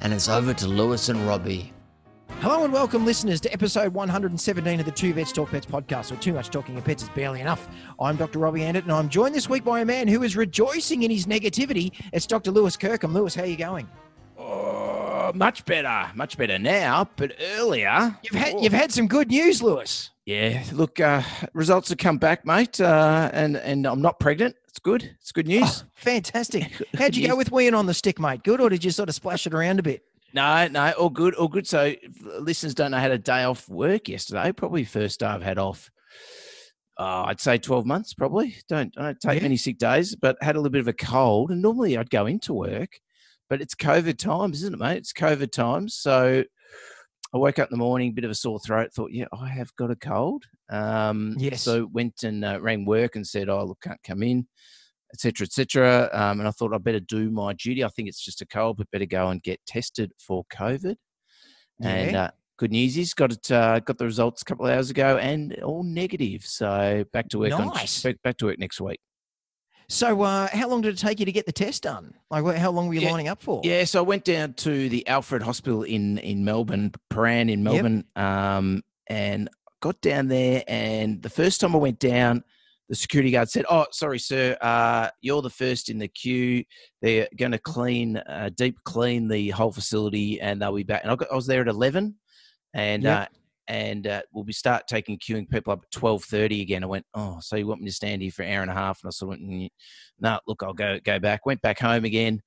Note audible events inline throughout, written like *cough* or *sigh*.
and it's over to Lewis and Robbie. Hello and welcome, listeners, to episode 117 of the Two Vets Talk Pets podcast, where too much talking of pets is barely enough. I'm Dr. Robbie Anderton, and I'm joined this week by a man who is rejoicing in his negativity. It's Dr. Lewis Kirkham. Lewis, how are you going? Oh, much better, much better now. But earlier, You've had oh, you've had some good news, Lewis. yeah. Look, uh, results have come back, mate, uh, and and I'm not pregnant. It's good. It's good news. Oh, fantastic. *laughs* How'd you go with weeing on the stick, mate? Good, or did you sort of splash it around a bit? No, no, all good, all good. So listeners don't know, I had a day off work yesterday. Probably first day I've had off. Uh, I'd say twelve months, probably. Don't I don't take Yeah. many sick days, but had a little bit of a cold, and normally I'd go into work, but it's COVID times, isn't it, mate? It's COVID times, so I woke up in the morning, bit of a sore throat. Thought, yeah, I have got a cold. Um, Yes. So went and uh, rang work and said, oh, look, can't come in, etc., etc. Um, and I thought I better do my duty. I think it's just a cold, but better go and get tested for COVID. And uh, good news is got it. Uh, got the results a couple of hours ago, and all negative. So back to work. On, Nice. back, back to work next week. So, uh, how long did it take you to get the test done? Like, how long were you Yeah, lining up for? Yeah, so I went down to the Alfred Hospital in in Melbourne, Prahran in Melbourne, um, and got down there. And the first time I went down, the security guard said, "Oh, sorry, sir, uh, you're the first in the queue. They're going to clean, uh, deep clean the whole facility, and they'll be back." And I, got, I was there at eleven, and Yep. uh, and uh, we'll be start taking queuing people up at twelve thirty again. I went, "Oh, so you want me to stand here for an hour and a half?" And I sort of went, "Mm, "No, look, I'll go go back." Went back home again.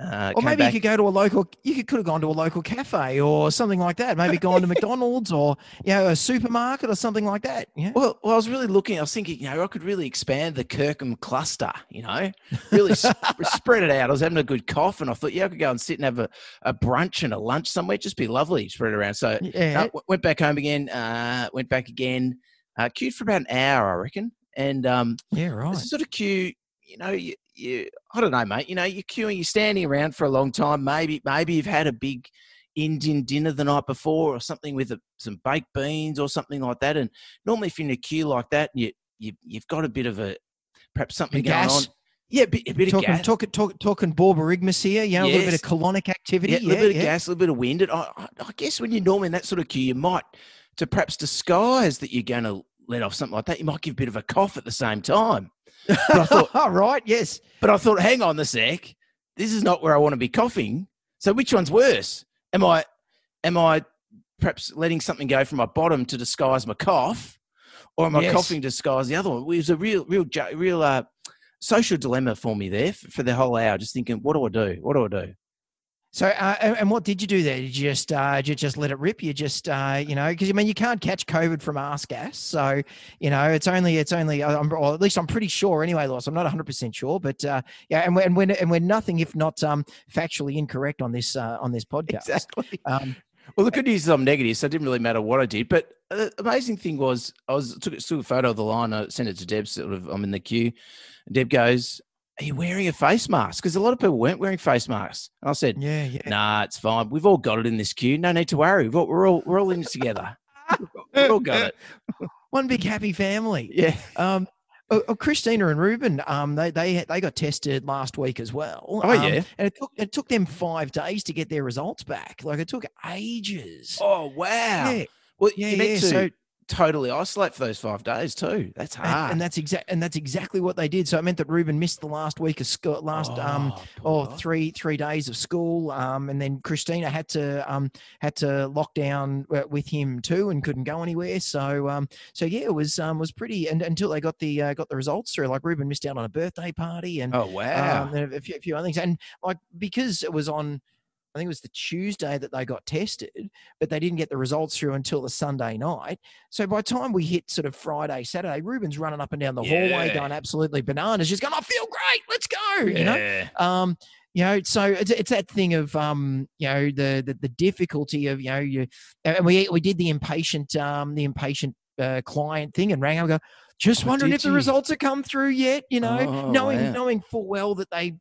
Uh, Or maybe back- you could go to a local. You could, could have gone to a local cafe or something like that. Maybe gone to *laughs* McDonald's or you know a supermarket or something like that. Yeah. Well, well, I was really looking. I was thinking, you know, I could really expand the Kirkham cluster. You know, really sp- *laughs* spread it out. I was having a good cough, and I thought, yeah, I could go and sit and have a, a brunch and a lunch somewhere. Just be lovely, spread it around. So, Yeah. uh, w- went back home again. Uh, went back again. Uh, queued for about an hour, I reckon. And um, yeah. Right. it's sort of queue. You know, you, you, I don't know, mate. You know, you're queuing. You're standing around for a long time. Maybe, maybe you've had a big Indian dinner the night before, or something with a, some baked beans or something like that. And normally, if you're in a queue like that, you, you you've got a bit of a perhaps something of going gas? on. Yeah, a bit, a bit of talking, gas. talking, talk, talking borborygmus here. You know, a little bit of colonic activity. yeah, a little bit yeah. of gas, a little bit of wind. And I, I, I guess when you're normally in that sort of queue, you might to perhaps disguise that you're going to let off something like that. You might give a bit of a cough at the same time. But I thought, *laughs* All right. Yes. But I thought, hang on a sec, this is not where I want to be coughing. So which one's worse? Am I am I perhaps letting something go from my bottom to disguise my cough, or am I Yes. coughing to disguise the other one? It was a real, real, real uh, social dilemma for me there for, for the whole hour. Just thinking, what do I do? What do I do? So, uh, and, what did you do there? Did you just, uh, did you just let it rip? You just, uh, you know, because I mean, you can't catch COVID from arse gas. So, you know, it's only, it's only, I'm, or at least I'm pretty sure anyway, Loss. I'm not 100 percent sure, but uh, yeah, and we're, and we're and we're nothing if not um, factually incorrect on this uh, on this podcast. Exactly. Um, Well, the good news is I'm negative, so it didn't really matter what I did. But the amazing thing was, I was took, took a photo of the line. I sent it to Deb. Sort of, I'm in the queue. Deb goes, "Are you wearing a face mask?" Because a lot of people weren't wearing face masks. And I said, yeah, yeah. "Nah, it's fine. We've all got it in this queue. No need to worry. We've all, we're all we're all in this together. We've all got it. *laughs* One big happy family. *laughs* Yeah. Um, oh, Christina and Ruben, um, they they they got tested last week as well. Oh, Um, yeah? and it took it took them five days to get their results back. Like it took ages. Oh wow. yeah, Well, yeah, yeah. So totally isolate for those five days too. That's and, hard. and that's exact and that's exactly what they did. So it meant that Ruben missed the last week of school, last um poor or guy. three three days of school. Um, and then Christina had to um had to lock down uh, with him too and couldn't go anywhere. So um so yeah, it was um was pretty and until they got the uh, got the results through. Like Ruben missed out on a birthday party and Oh wow. um, and a few, a few other things. And like because it was on, I think it was the Tuesday that they got tested, but they didn't get the results through until the Sunday night. So by the time we hit sort of Friday, Saturday, Ruben's running up and down the hallway, going absolutely bananas, just going, "I feel great, let's go," you know. Um, you know, so it's, it's that thing of um, you know, the, the the difficulty of you know you, and we we did the impatient um the impatient uh, client thing and rang. I go, just Oh, wondering did if the you? results have come through yet. You know, Oh, knowing wow. knowing full well that they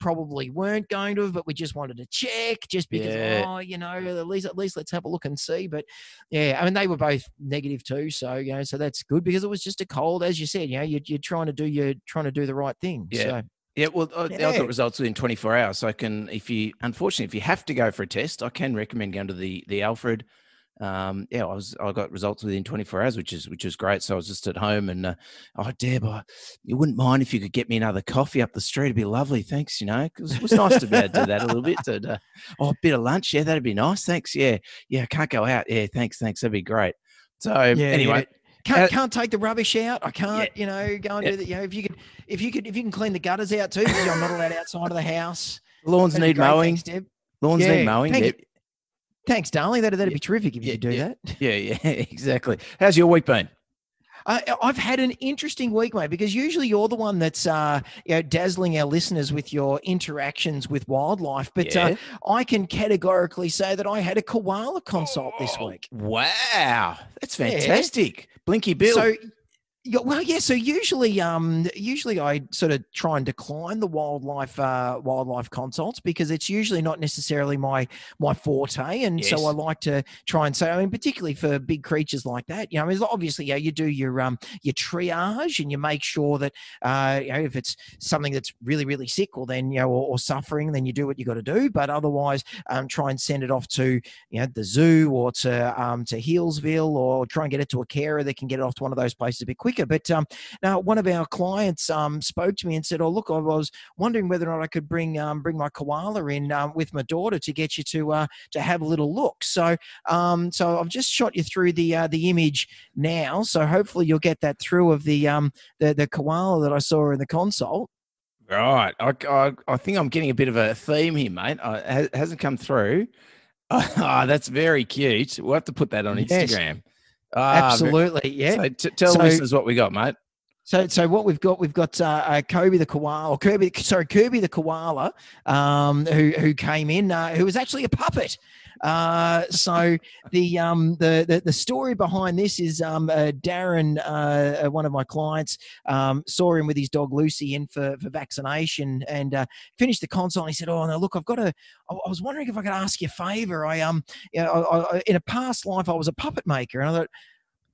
probably weren't going to, but we just wanted to check just because. Yeah. Oh, you know, at least at least let's have a look and see. But yeah, I mean they were both negative too, so you know, so that's good because it was just a cold, as you said. You know, you're, you're trying to do you're trying to do the right thing. Yeah. So Yeah, well, I, I Yeah. got results within 24 hours. So I can, if you, unfortunately, if you have to go for a test, I can recommend going to the the Alfred. Um, yeah, I was, I got results within 24 hours, which is which is great. So I was just at home, and uh, oh, Deb, I, you wouldn't mind if you could get me another coffee up the street? It'd be lovely, thanks. You know, 'cause it was nice to be able to do that a little bit. *laughs* And, uh, oh, a bit of lunch, yeah, that'd be nice. Thanks. Yeah, yeah, I can't go out. Yeah, thanks, thanks. That'd be great. So yeah, anyway, yeah. Can't, uh, can't take the rubbish out. I can't, you know, go and Yeah. do that. You know, if you could, if you could, if you can clean the gutters out too, because I'm not allowed outside of the house. lawns need mowing. Thanks, Deb. Lawns Yeah, need mowing. Deb. Thanks, darling. That'd, that'd Yeah. be terrific if you Yeah, could do yeah. that. Yeah, yeah, *laughs* exactly. How's your week been? I, I've had an interesting week, mate, because usually you're the one that's uh, you know, dazzling our listeners with your interactions with wildlife. But uh, I can categorically say that I had a koala consult this Oh, week. Wow, that's Yeah. fantastic. Blinky Bill. So, yeah, well, yeah. So usually, um, usually I sort of try and decline the wildlife, uh, wildlife consults because it's usually not necessarily my my forte, and so I like to try and say, I mean, particularly for big creatures like that, you know, I mean, obviously, yeah, you do your um your triage and you make sure that, uh, you know, if it's something that's really really sick, or then you know, or, or suffering, then you do what you got to do. But otherwise, um, try and send it off to you know the zoo or to um, to Healesville or try and get it to a carer that can get it off to one of those places a bit quicker. But um, now one of our clients um, spoke to me and said, "Oh look, I was wondering whether or not I could bring um, bring my koala in um, with my daughter to get you to uh, to have a little look." So um, so I've just shot you through the uh, the image now. So hopefully you'll get that through of the um, the the koala that I saw in the console. right, I, I, I think I'm getting a bit of a theme here, mate. Uh, it hasn't come through. *laughs* Ah, that's very cute. We'll have to put that on Yes. Ah, Absolutely, yeah. So t- tell So- listeners what we got, mate. So, so what we've got, we've got uh, uh, Kobe the koala, or Kirby, sorry, Kirby the koala, um, who who came in, uh, who was actually a puppet. Uh, so the um the, the the story behind this is um uh, Darren, uh, one of my clients, um, saw him with his dog Lucy in for for vaccination and uh, finished the consult. And he said, "Oh no, look, I've got a. I was wondering if I could ask you a favor. I um, you know, I, I, in a past life, I was a puppet maker, and I thought."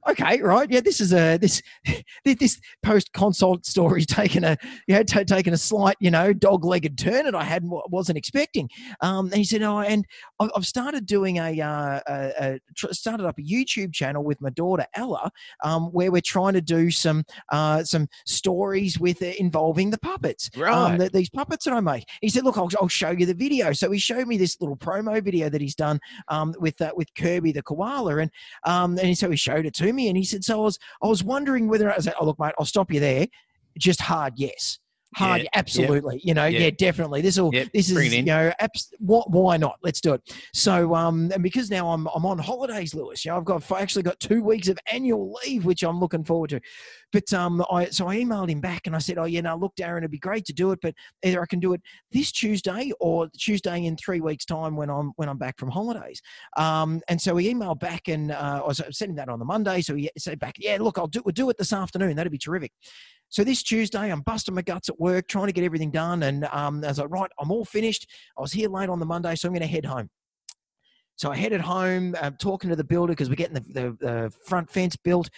Okay, right. Yeah, this is a this *laughs* this post consult story *laughs* taken a you know ta taken a slight you know dog legged turn that I hadn't wasn't expecting. Um, and he said, "Oh, and I- I've started doing a, uh, a, a tr- started up a YouTube channel with my daughter Ella, um, where we're trying to do some uh, some stories with uh, involving the puppets, Right. um, that these puppets that I make." He said, "Look, I'll, I'll show you the video." So he showed me this little promo video that he's done um, with uh, with Kirby the koala, and um, and so he showed it to me, and he said, "So I was I was wondering whether I said, oh look, mate, I'll stop you there. Just hard yes." Hard, Yeah, yeah, absolutely. You know, yeah. yeah, definitely. This will, Yep, this is, you know, abs- wh- why not? Let's do it. So, um, and because now I'm I'm on holidays, Lewis. You know, I've got I've actually got two weeks of annual leave, which I'm looking forward to. But um, I so I emailed him back and I said, oh yeah, no, look, Darren, it'd be great to do it, but either I can do it this Tuesday or Tuesday in three weeks' time when I'm when I'm back from holidays. Um, and so he emailed back and uh, I was sending that on the Monday. So he said back, yeah, look, I'll do we'll do it this afternoon. That'd be terrific. So this Tuesday, I'm busting my guts at work, trying to get everything done. And um, I was like, right, I'm all finished. I was here late on the Monday, so I'm going to head home. So I headed home, uh, talking to the builder because we're getting the, the, the front fence built.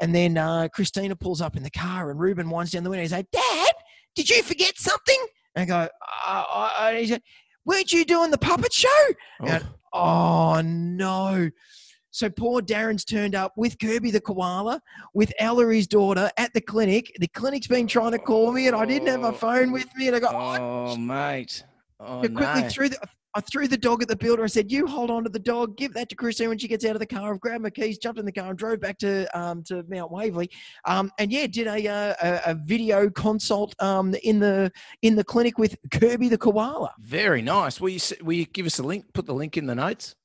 And then uh, Christina pulls up in the car, and Ruben winds down the window. He's like, "Dad, did you forget something?" And I go, uh, uh, uh," he said, "Weren't you doing the puppet show?" Yeah. Oh no. So poor Darren's turned up with Kirby the koala, with Ellery's daughter, at the clinic. The clinic's been trying to call me, and I didn't have my phone with me. And I go, oh, Oh, mate. Oh, I quickly no. threw the. I threw the dog at the builder. I said, "You hold on to the dog. Give that to Christine when she gets out of the car." I've grabbed my keys, jumped in the car, and drove back to um, to Mount Waverley. Um, and yeah, did a, uh, a a video consult um, in the in the clinic with Kirby the koala. Very nice. Will you, will you give us a link? Put the link in the notes.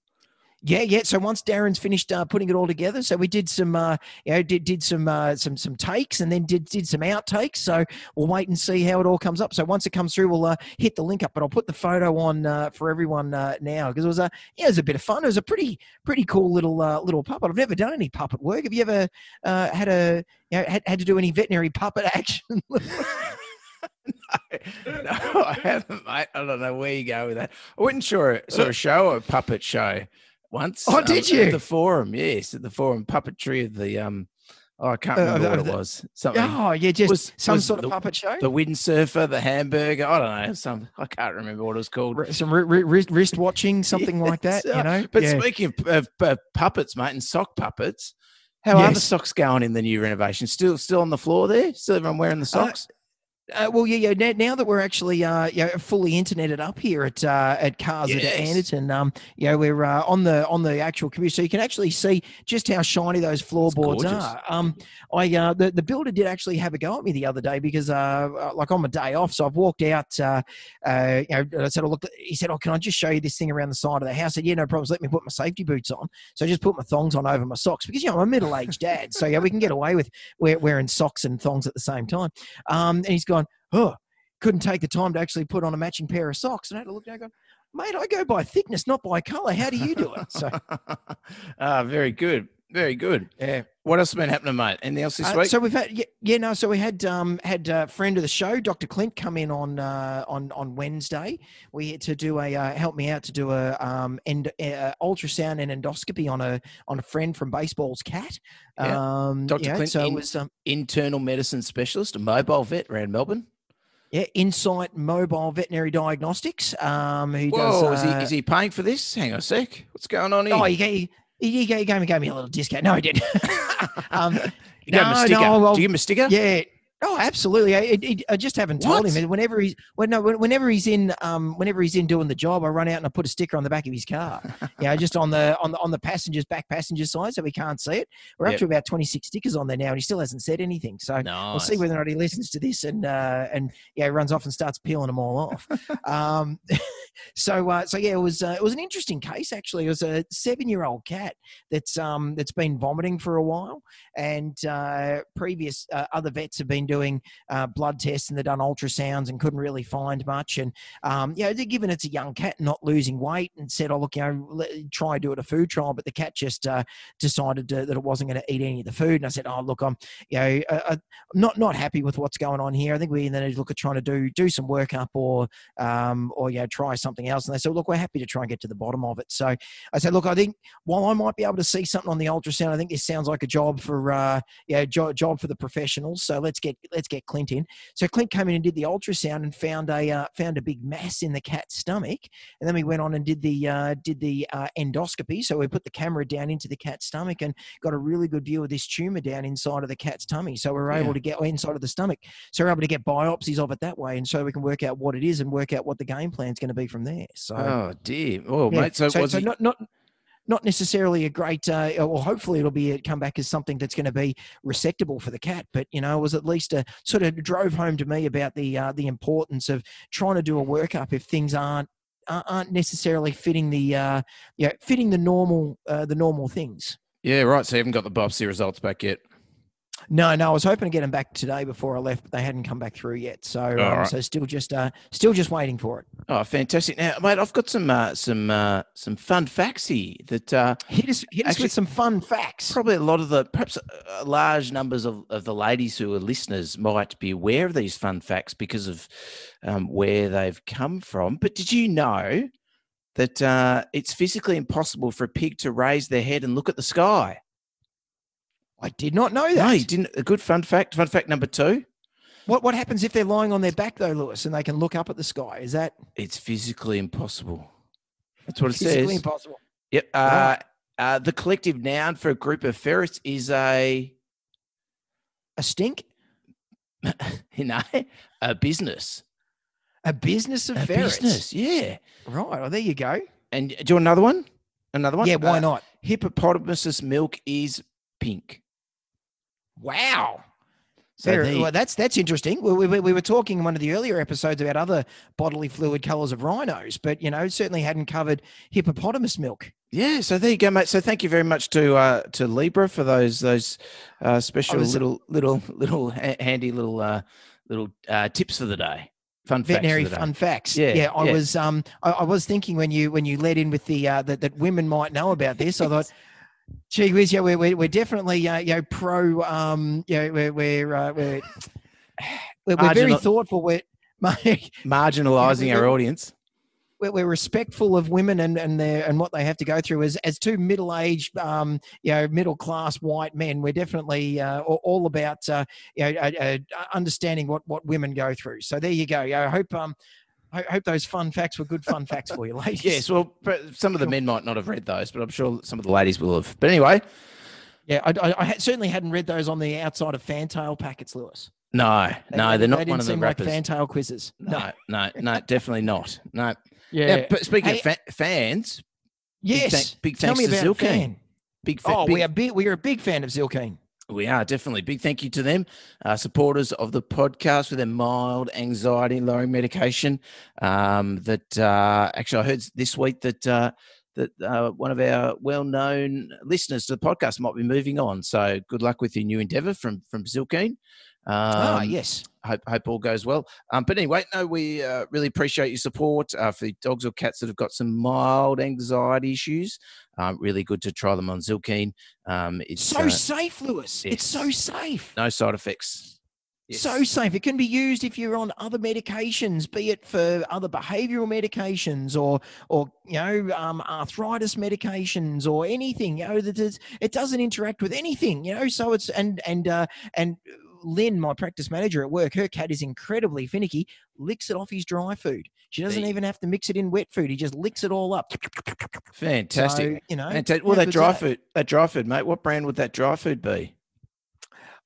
Yeah, yeah. So once Darren's finished uh, putting it all together, so we did some, uh, you know, did did some uh, some some takes, and then did did some outtakes. So we'll wait and see how it all comes up. So once it comes through, we'll uh, hit the link up. But I'll put the photo on uh, for everyone uh, now because it was a yeah, it was a bit of fun. It was a pretty pretty cool little uh, little puppet. I've never done any puppet work. Have you ever uh, had a you know had, had to do any veterinary puppet *laughs* action? *laughs* no, no, I haven't, mate. I don't know where you go with that. I saw a, saw a show, a puppet show once. Oh, did you? At the forum, yes, at the forum puppetry of the um. Oh, I can't Uh, remember uh, what it was. Something. oh, yeah, just Was- some was sort of the- puppet show. The windsurfer, the hamburger. I don't know. Some I can't remember what it was called. Some ri- ri- wrist, wrist watching, *laughs* something like that. Yes, You uh, know, But yeah. speaking of, of, of puppets, mate, and sock puppets, how are the socks going in the new renovation? Still, still on the floor there? Still everyone wearing the socks? Uh, well, yeah, yeah. Now, now that we're actually, uh, you know, fully interneted up here at uh, at Casa Anderton, um, you know, we're uh, on the on the actual computer, so you can actually see just how shiny those floorboards are. Um, I uh, the the builder did actually have a go at me the other day because, uh, uh, like on my day off, so I've walked out. Uh, uh, you know, I said, "Oh, look," he said, "Oh, can I just show you this thing around the side of the house?" I said, "Yeah, no problems. Let me put my safety boots on." So I just put my thongs on over my socks because you know I'm a middle aged dad, so yeah, we can get away with wearing socks and thongs at the same time. Um, and he's gone, "Oh." couldn't take the time to actually put on a matching pair of socks. And I had to look down and go, mate, I go by thickness, not by color. How do you do it? So, *laughs* ah, very good. Very good. yeah. What else has been happening, mate? Anything else this Uh, week? so we've had, yeah, yeah, no, so we had, um, had a friend of the show, Dr. Clint, come in on, uh, on, on Wednesday. We had to do a, uh, help me out to do a, um, end, uh, ultrasound and endoscopy on a, on a friend from baseball's cat. Yeah. Um, Dr. know, Clint so in- was, um, Internal medicine specialist, a mobile vet around Melbourne. yeah, Insight Mobile Veterinary Diagnostics. Um, who Whoa, does, is, he, uh, is he paying for this? Hang on a sec. What's going on here? Oh, he he, gave, he gave me gave me a little discount. No, he didn't. *laughs* um, you gave him a no, sticker. no, well, Did you give him a sticker? yeah. Oh, absolutely. I, I, I just haven't told What? him. Whenever he's when, no, whenever he's in um, whenever he's in doing the job, I run out and I put a sticker on the back of his car. *laughs* you know, just on the on the on the passengers back passenger side, so we can't see it. We're up to about twenty six stickers on there now, and he still hasn't said anything. So No. We'll see whether or not he listens to this and uh, and yeah, runs off and starts peeling them all off. *laughs* um, *laughs* so uh, so yeah, it was uh, it was an interesting case actually. It was a seven year old cat that's um that's been vomiting for a while, and uh, previous uh, other vets have been doing uh, blood tests and they've done ultrasounds and couldn't really find much. And um, you know, given it's a young cat not losing weight and said, oh look, you know, try do it a food trial, but the cat just uh, decided to, that it wasn't going to eat any of the food. And I said, oh look, I'm you know. Uh, not not happy with what's going on here. I think we need to look at trying to do do some workup or um or yeah try something else. And they said, look, we're happy to try and get to the bottom of it. So I said, look, I think while I might be able to see something on the ultrasound, I think this sounds like a job for uh yeah jo- job for the professionals. So let's get let's get Clint in. So Clint came in and did the ultrasound and found a uh, found a big mass in the cat's stomach. And then we went on and did the uh, did the uh, endoscopy. So we put the camera down into the cat's stomach and got a really good view of this tumor down inside of the cat's tummy. So we were able Yeah. to get inside of the stomach. So we're able to get biopsies of it that way, and so we can work out what it is and work out what the game plan is going to be from there. So, Oh, dear. Oh, yeah. mate. So, so, was so he, not not not necessarily a great, uh, or hopefully it'll be a comeback as something that's going to be resectable for the cat. But you know, it was at least a sort of drove home to me about the uh, the importance of trying to do a workup if things aren't aren't aren't necessarily fitting the uh, yeah fitting the normal uh, the normal things. yeah, right. So you haven't got the biopsy results back yet. No, no, I was hoping to get them back today before I left, but they hadn't come back through yet. So, um, right. so still just uh, still just waiting for it. Oh, fantastic! Now, mate, I've got some uh, some uh, some fun facts here that uh, Hit us, hit us with some fun facts. probably a lot of the perhaps uh, large numbers of, of the ladies who are listeners might be aware of these fun facts because of um, where they've come from. But did you know that uh, it's physically impossible for a pig to raise their head and look at the sky? I did not know that. No, you didn't. A good fun fact. Fun fact number two: What what happens if they're lying on their back though, Lewis, and they can look up at the sky? Is that it's physically impossible. That's what it physically says. Physically impossible? Yep. Uh, uh, the collective noun for a group of ferrets is a, A stink? *laughs* you know, a business. A business of A ferrets. business. Yeah. Right. Well, there you go. And do you want another one? Another one? Yeah. Why Uh, not? Hippopotamus milk is pink. Wow. So there- well, that's that's interesting. We, we, we were talking in one of the earlier episodes about other bodily fluid colours of rhinos, but you know certainly hadn't covered hippopotamus milk. Yeah, so there you go, mate. So thank you very much to uh, to Libra for those those uh, special little little little handy little uh, little uh, tips for the day. Fun veterinary facts for the day. fun facts. Yeah, Yeah, I yeah. was um I, I was thinking when you when you led in with the uh that, that women might know about this, I thought, *laughs* gee whiz, yeah, we're we're, we're definitely uh, you know pro um you know we're we're uh, we're, *sighs* we're, we're very thoughtful. We're *laughs* Marginalising our audience. we're, we're respectful of women and and their and what they have to go through as as two middle aged um you know middle class white men. We're definitely uh, all about uh, you know uh, uh, understanding what what women go through. So there you go. Yeah, I hope um. I hope those fun facts were good fun facts for you, *laughs* ladies. Yes, well, some of the men might not have read those, but I'm sure some of the ladies will have. But anyway, Yeah, I, I, I certainly hadn't read those on the outside of fantail packets, Lewis. no, They- no, they- they're they not didn't one of the seem like fantail quizzes. no, no, no, *laughs* definitely not. No. Yeah. Yeah, but speaking Hey- of fa- fans, yes. thank- big Tell thanks me to about Zylkene. fan. big fa- Oh, big, we are big. We are a big fan of Zylkene. We are definitely big thank you to them, uh, supporters of the podcast with their mild anxiety lowering medication. Um, that uh, actually, I heard this week that uh, that uh, one of our well known listeners to the podcast might be moving on. So good luck with your new endeavour from from Zylkene. ah, Um, yes. Hope, hope all goes well. Um, but anyway, no, we uh, really appreciate your support uh, for the dogs or cats that have got some mild anxiety issues. Um, really good to try them on Zylkene. Um, it's So uh, safe, Lewis. It's so safe. no side effects. Yes. So safe. It can be used if you're on other medications, be it for other behavioural medications or, or you know, um, arthritis medications or anything. You know, that it doesn't interact with anything. You know, so it's and and uh, and Lynn, my practice manager at work, her cat is incredibly finicky. Licks it off his dry food. She doesn't even have to mix it in wet food. He just licks it all up. fantastic. So, you know, Fantastic. Well, that dry that? food, that dry food, mate. What brand would that dry food be?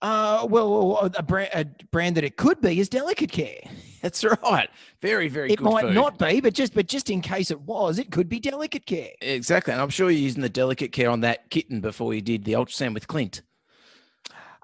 Uh, well, a brand, a brand that it could be is Delicate Care. *laughs* That's right. Very, very it might food. not be, but just but just in case it was, it could be Delicate Care. Exactly. And I'm sure you're using the delicate care on that kitten before you did the ultrasound with Clint.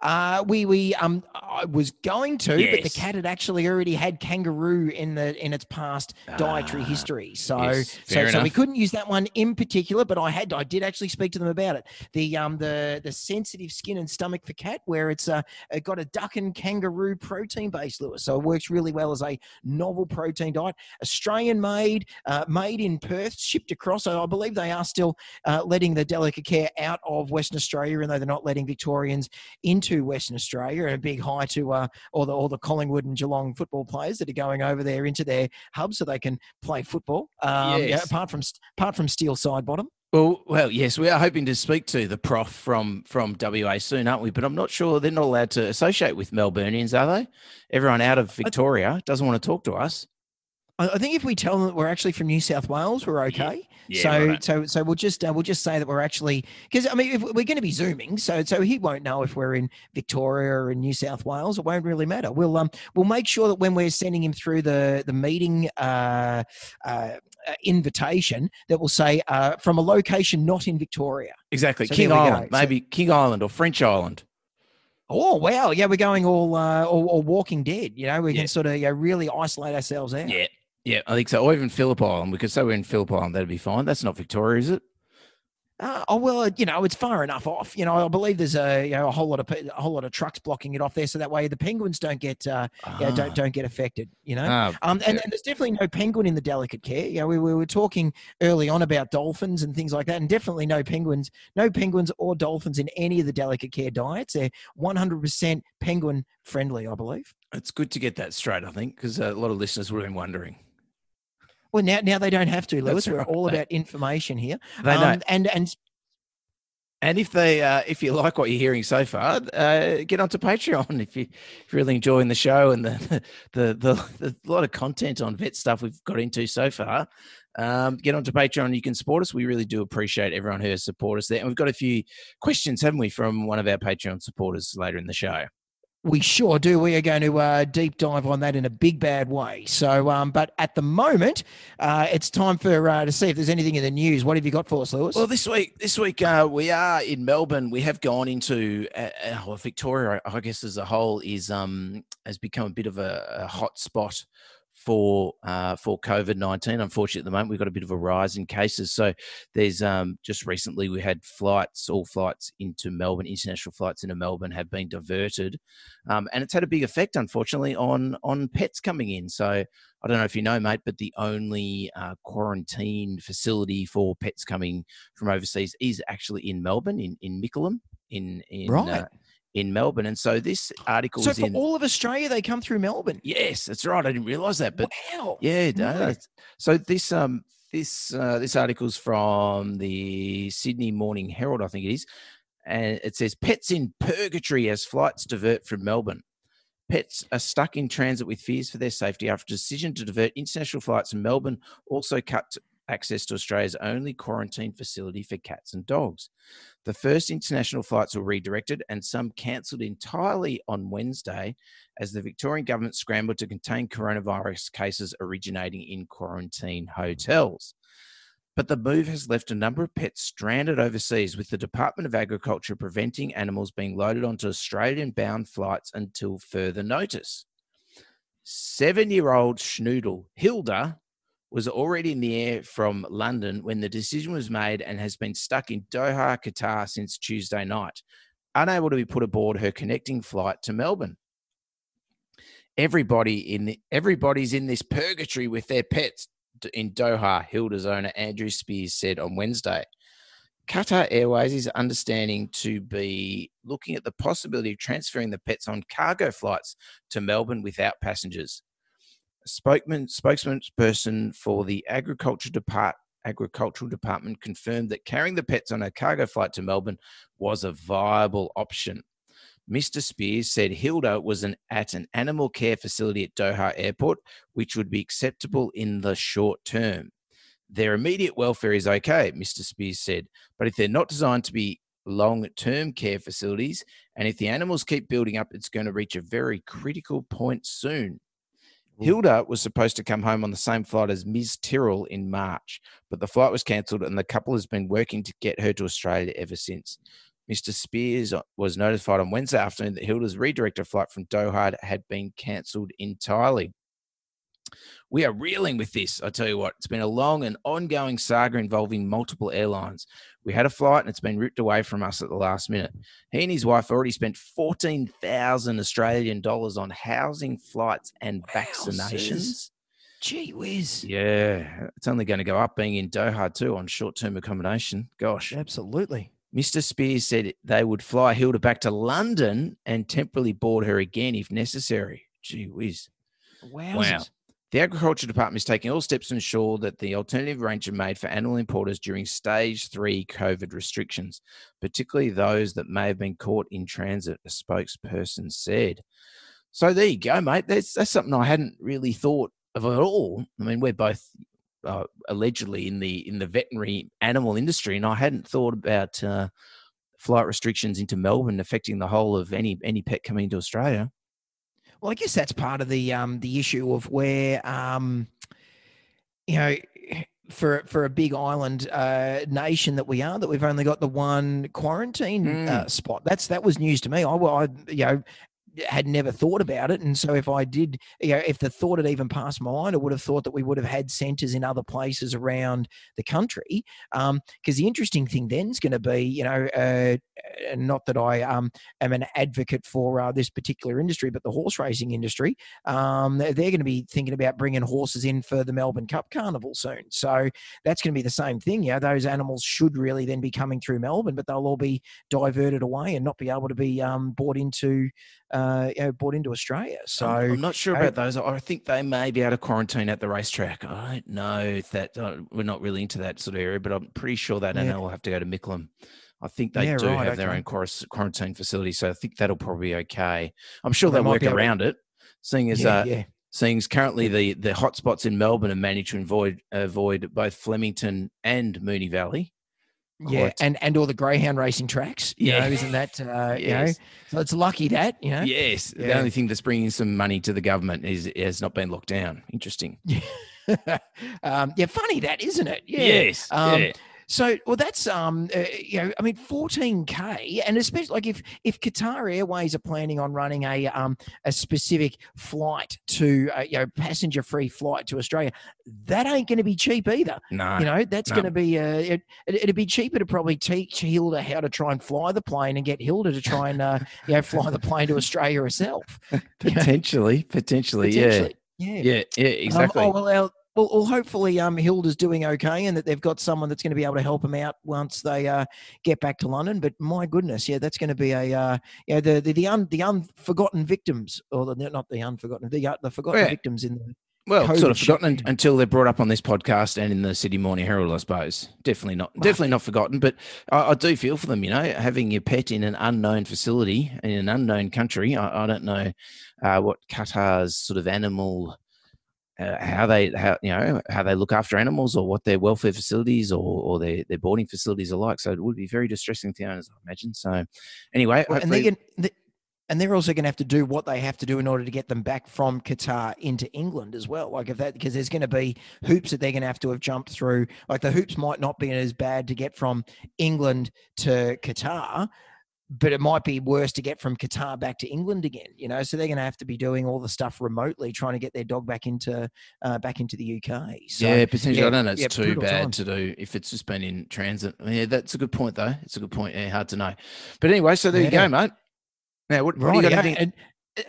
Uh, we we um I was going to, but the cat had actually already had kangaroo in the in its past dietary Ah, history. So yes, so, so we couldn't use that one in particular, but I had I did actually speak to them about it. The um the the sensitive skin and stomach for cat, where it's uh it got a duck and kangaroo protein base, Lewis. So it works really well as a novel protein diet. Australian made, uh, made in Perth, shipped across. So I believe they are still uh, letting the delicate care out of Western Australia, even though they're not letting Victorians into Western Australia. And a big hi to uh, all the all the Collingwood and Geelong football players that are going over there into their hub so they can play football. Um, yeah, Yes. apart from apart from Steele Sidebottom. Well, well, yes, we are hoping to speak to the prof from from WA soon, aren't we? But I'm not sure they're not allowed to associate with Melburnians, are they? Everyone out of Victoria doesn't want to talk to us. I think if we tell them that we're actually from New South Wales, we're okay. Yeah, so righto. so so we'll just uh, we'll just say that we're actually because I mean if we're going to be zooming, so so he won't know if we're in Victoria or in New South Wales. It won't really matter. We'll um we'll make sure that when we're sending him through the the meeting uh, uh, uh, invitation, that we'll say uh, from a location not in Victoria. Exactly, So King there we go. Island, So- maybe King Island or French Island. Oh wow, yeah, we're going all uh, all, all Walking Dead. You know, we Yeah. can sort of you know, really isolate ourselves out. Yeah, yeah, I think so. Or even Phillip Island. We could say we're in Phillip Island. That'd be fine. That's not Victoria, is it? Uh, oh well, you know it's far enough off. You know, I believe there's a you know a whole lot of a whole lot of trucks blocking it off there, so that way the penguins don't get uh, yeah, Ah. don't don't get affected. You know, Ah, um, and, and there's definitely no penguin in the delicate care. You know, we, we were talking early on about dolphins and things like that, and definitely no penguins, no penguins or dolphins in any of the delicate care diets. They're 100% penguin friendly, I believe. it's good to get that straight. I think because a lot of listeners would have been wondering. Well, now now they don't have to, Lewis. We're all right. about information here. They Um, don't. and and And if they, uh, if you like what you're hearing so far, uh, get onto Patreon if you if you're really enjoying the show and the the the, the lot of content on vet stuff we've got into so far. Um, get onto Patreon. You can support us. We really do appreciate everyone who has supported us there. And we've got a few questions, haven't we, from one of our Patreon supporters later in the show. We sure do. We are going to uh, deep dive on that in a big bad way. So, um, but at the moment, uh, it's time for uh, to see if there's anything in the news. What have you got for us, Lewis? Well, this week, this week uh, we are in Melbourne. We have gone into uh, uh, Victoria. I guess as a whole is um has become a bit of a, a hot spot for uh, for COVID nineteen. Unfortunately, at the moment we've got a bit of a rise in cases. So there's um, just recently we had flights, all flights into Melbourne, international flights into Melbourne have been diverted, um, and it's had a big effect, unfortunately, on on pets coming in. So I don't know if you know, mate, but the only uh, quarantine facility for pets coming from overseas is actually in Melbourne, in in Mickleham, in in Right. uh, in Melbourne. And so this article So for in. all of Australia, they come through Melbourne. yes, that's right. I didn't realise that, but wow. yeah, no, so this um this uh, this article's from the Sydney Morning Herald, I think it is, and it says pets in purgatory as flights divert from Melbourne. Pets are stuck in transit with fears for their safety after a decision to divert international flights from Melbourne also cut access to Australia's only quarantine facility for cats and dogs. The first international flights were redirected and some cancelled entirely on Wednesday as the Victorian government scrambled to contain coronavirus cases originating in quarantine hotels. But the move has left a number of pets stranded overseas, with the Department of Agriculture preventing animals being loaded onto Australian bound flights until further notice. Seven year old Schnoodle, Hilda, was already in the air from London when the decision was made and has been stuck in Doha, Qatar since Tuesday night, unable to be put aboard her connecting flight to Melbourne everybody in the, everybody's in this purgatory with their pets in Doha, Hilda's owner Andrew Spears said on Wednesday. Qatar Airways is understanding to be looking at the possibility of transferring the pets on cargo flights to Melbourne without passengers. Spokesman spokesperson for the agriculture agricultural department confirmed that carrying the pets on a cargo flight to Melbourne was a viable option. Mr. Spears said Hilda was an, at an animal care facility at Doha Airport, which would be acceptable in the short term. Their immediate welfare is okay, Mr. Spears said, but if they're not designed to be long term care facilities, and if the animals keep building up, it's going to reach a very critical point soon. Mm. Hilda was supposed to come home on the same flight as Ms. Tyrrell in March, but the flight was cancelled and the couple has been working to get her to Australia ever since. Mr. Spears uh, was notified on Wednesday afternoon that Hilda's redirected flight from Doha had been cancelled entirely. We are reeling with this. I tell you what, it's been a long and ongoing saga involving multiple airlines. We had a flight and it's been ripped away from us at the last minute. He and his wife already spent 14,000 Australian dollars on housing, flights, and vaccinations. Gee whiz. Yeah, it's only going to go up being in Doha too on short term accommodation. Gosh. Absolutely. Mr. Spears said they would fly Hilda back to London and temporarily board her again if necessary. Gee whiz. Wow. The Agriculture Department is taking all steps to ensure that the alternative arrangements are made for animal importers during stage three COVID restrictions, particularly those that may have been caught in transit, a spokesperson said. So there you go, mate. That's, that's something I hadn't really thought of at all. I mean, we're both uh, allegedly in the in the veterinary animal industry, and I hadn't thought about uh, flight restrictions into Melbourne affecting the whole of any any pet coming into Australia. Well, I guess that's part of the um, the issue of where um, you know for for a big island uh, nation that we are that we've only got the one quarantine uh, spot. That's that was news to me. I, I you know had never thought about it, and so if I did, you know, if the thought had even passed my mind, I would have thought that we would have had centres in other places around the country. Because the interesting thing then is going to be, you know, uh, not that I um, am an advocate for uh, this particular industry, but the horse racing industry, um, they're going to be thinking about bringing horses in for the Melbourne Cup Carnival soon. So that's going to be the same thing. Yeah, those animals should really then be coming through Melbourne, but they'll all be diverted away and not be able to be um, brought into. Uh, you know, brought into Australia. So I'm, I'm not sure about those. I think they may be out of quarantine at the racetrack. I don't know if that uh, we're not really into that sort of area, but I'm pretty sure that Yeah. animal will have to go to Mickleham. I think they Yeah, do right, have their own quarantine facility, so I think that'll probably be okay. I'm sure They they'll work able to- around it. Seeing as yeah, uh, yeah. seeing as currently the the hotspots in Melbourne are managed to avoid avoid both Flemington and Moonee Valley. Yeah, and and all the greyhound racing tracks. You Yeah. know, isn't that uh, you know? So it's lucky that you know. Yes, the only thing that's bringing some money to the government is it has not been locked down. Interesting. *laughs* *laughs* um, yeah, funny that, isn't it? Yeah. Yes. Um, yeah. So, well, that's um, uh, you know, I mean, 14k, and especially like if if Qatar Airways are planning on running a um a specific flight to uh, you know passenger free flight to Australia, that ain't going to be cheap either. No, You know, that's no. going to be uh, it, it, it'd be cheaper to probably teach Hilda how to try and fly the plane and get Hilda to try and uh, you know fly the plane to Australia herself. *laughs* potentially, potentially, Potentially. yeah, yeah. yeah, yeah, exactly. Um, oh, well, our- well, well, hopefully, um, Hilda's doing okay, and that they've got someone that's going to be able to help them out once they uh, get back to London. But my goodness, yeah, that's going to be a uh, yeah the the the, un, the unforgotten victims, or the, not the unforgotten, the uh, the forgotten Yeah. victims in the Well, sort of COVID forgotten shit. until they're brought up on this podcast and in the Sydney Morning Herald, I suppose. Definitely not, Wow. definitely not forgotten. But I, I do feel for them. You know, having your pet in an unknown facility in an unknown country. I, I don't know uh, what Qatar's sort of animal, uh, how they, how you know, how they look after animals, or what their welfare facilities or, or their their boarding facilities are like. So it would be very distressing to the owners, I imagine. So, anyway, Well, and they're and they're also going to have to do what they have to do in order to get them back from Qatar into England as well. Like if that, because there's going to be hoops that they're going to have to have jumped through. Like the hoops might not be as bad to get from England to Qatar, but it might be worse to get from Qatar back to England again. You know, so they're going to have to be doing all the stuff remotely, trying to get their dog back into uh, back into the UK. So, yeah, potentially. yeah, I don't know. It's yeah, too bad times. to do if it's just been in transit. Yeah, that's a good point, though. It's a good point. Yeah, hard to know. But anyway, so there you go, mate. Now, what, what do Right. you got? yeah, anything- and,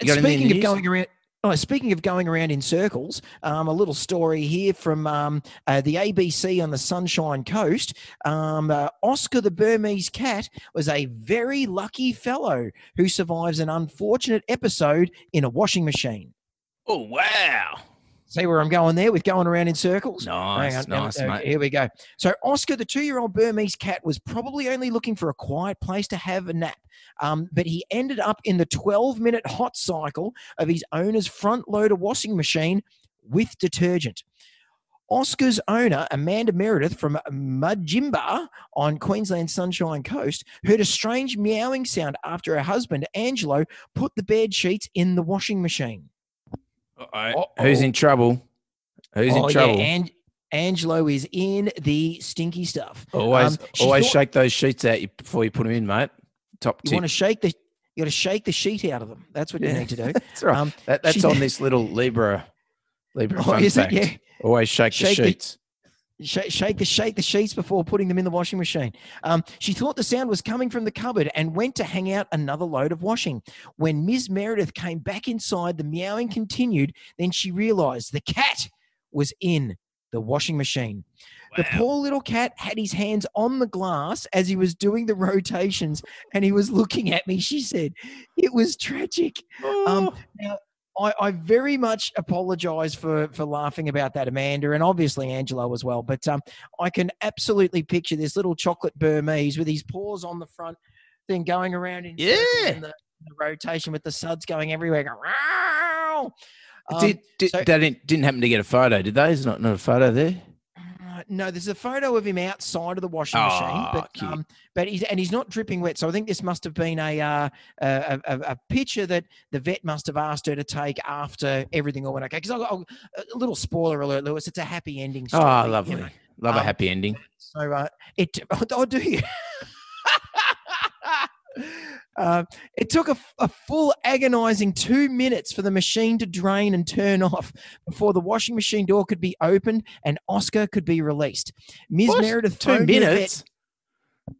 you got speaking of going around. Oh, speaking of going around in circles, um, a little story here from um, uh, the ABC on the Sunshine Coast. Um, uh, Oscar the Burmese cat was a very lucky fellow who survives an unfortunate episode in a washing machine. oh wow! See where I'm going there with going around in circles? Nice, nice, uh, mate. Here we go. So Oscar, the two-year-old Burmese cat, was probably only looking for a quiet place to have a nap, um, but he ended up in the 12-minute hot cycle of his owner's front-loader washing machine with detergent. Oscar's owner, Amanda Meredith from Mudjimba on Queensland's Sunshine Coast, heard a strange meowing sound after her husband, Angelo, put the bed sheets in the washing machine. Who's in trouble? Who's oh, in trouble? Yeah, and Angelo is in the stinky stuff. always, um, always thought- shake those sheets out before you put them in, mate. Top You want to shake the you got to shake the sheet out of them. That's what you need to do. *laughs* That's right. Um, That, that's she's- on this little Libra. Libra *laughs* Oh, fun fact. Yeah. Always shake, Shake the the- sheets. Shake, shake the shake the sheets before putting them in the washing machine. Um, she thought the sound was coming from the cupboard and went to hang out another load of washing. When Ms. Meredith came back inside, the meowing continued. Then she realised the cat was in the washing maching. The poor little cat had his hands on the glass as he was doing the rotations, and he was looking at me. She said, "It was tragic." Um, Oh. now, I, I very much apologise for for laughing about that, Amanda, and obviously Angelo as well. But um, I can absolutely picture this little chocolate Burmese with his paws on the front, then going around in Yeah. in the, the rotation with the suds going everywhere. Going. Um, did, did, so- they didn't, didn't happen to get a photo, did they? There's not, not a photo there. No, there's a photo of him outside of the washing Aw, machine, but cute. um, but he's and he's not dripping wet. So I think this must have been a uh, a, a, a picture that the vet must have asked her to take after everything all went okay. Because a little spoiler alert, Lewis, it's a happy ending. Story, Oh, you lovely. know. Love a Um, happy ending. So uh, it *laughs* oh, do you? *laughs* Uh, it took a, a full agonizing two minutes for the machine to drain and turn off before the washing machine door could be opened and Oscar could be released. Ms. What? Meredith Two phoned her vet minutes?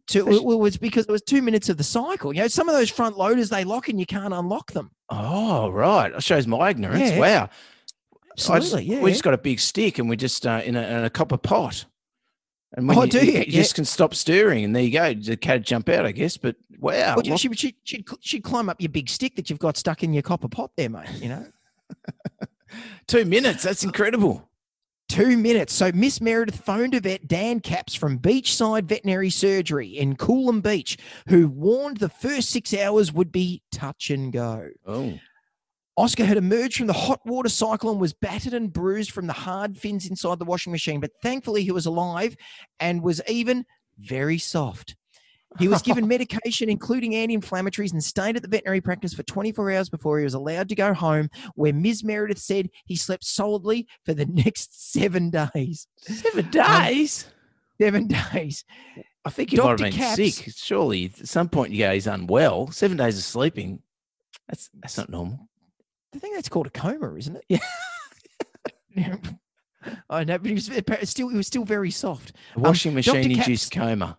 To, it was because it was two minutes of the cycle. You know, some of those front loaders they lock and you can't unlock them. Oh, right. That shows my ignorance. Yeah. Wow. I just- Absolutely, yeah. We just got a big stick and we just uh, in, a, in a copper pot. And when Oh, you, do you, you? you just can stop stirring, and there you go. The cat jump out, I guess. But wow, Well, she, she, she'd, she'd climb up your big stick that you've got stuck in your copper pot there, mate. You know, *laughs* two minutes. That's incredible. two minutes. So Miss Meredith phoned a vet, Dan Caps from Beachside Veterinary Surgery in Coolum Beach, who warned the first six hours would be touch and go. Oh, Oscar had emerged from the hot water cycle and was battered and bruised from the hard fins inside the washing machine, but thankfully he was alive and was even very soft. He was given *laughs* medication, including anti inflammatories, and stayed at the veterinary practice for 24 hours before he was allowed to go home, where Ms. Meredith said he slept solidly for the next seven days. seven um, days. Seven days. I think he might have been Caps- sick. Surely, at some point, you go, he's unwell. Seven days of sleeping. That's that's not normal. I think that's called a coma, isn't it? Yeah. *laughs* I know, but he was still he was still very soft. Washing Dr. machine induced coma.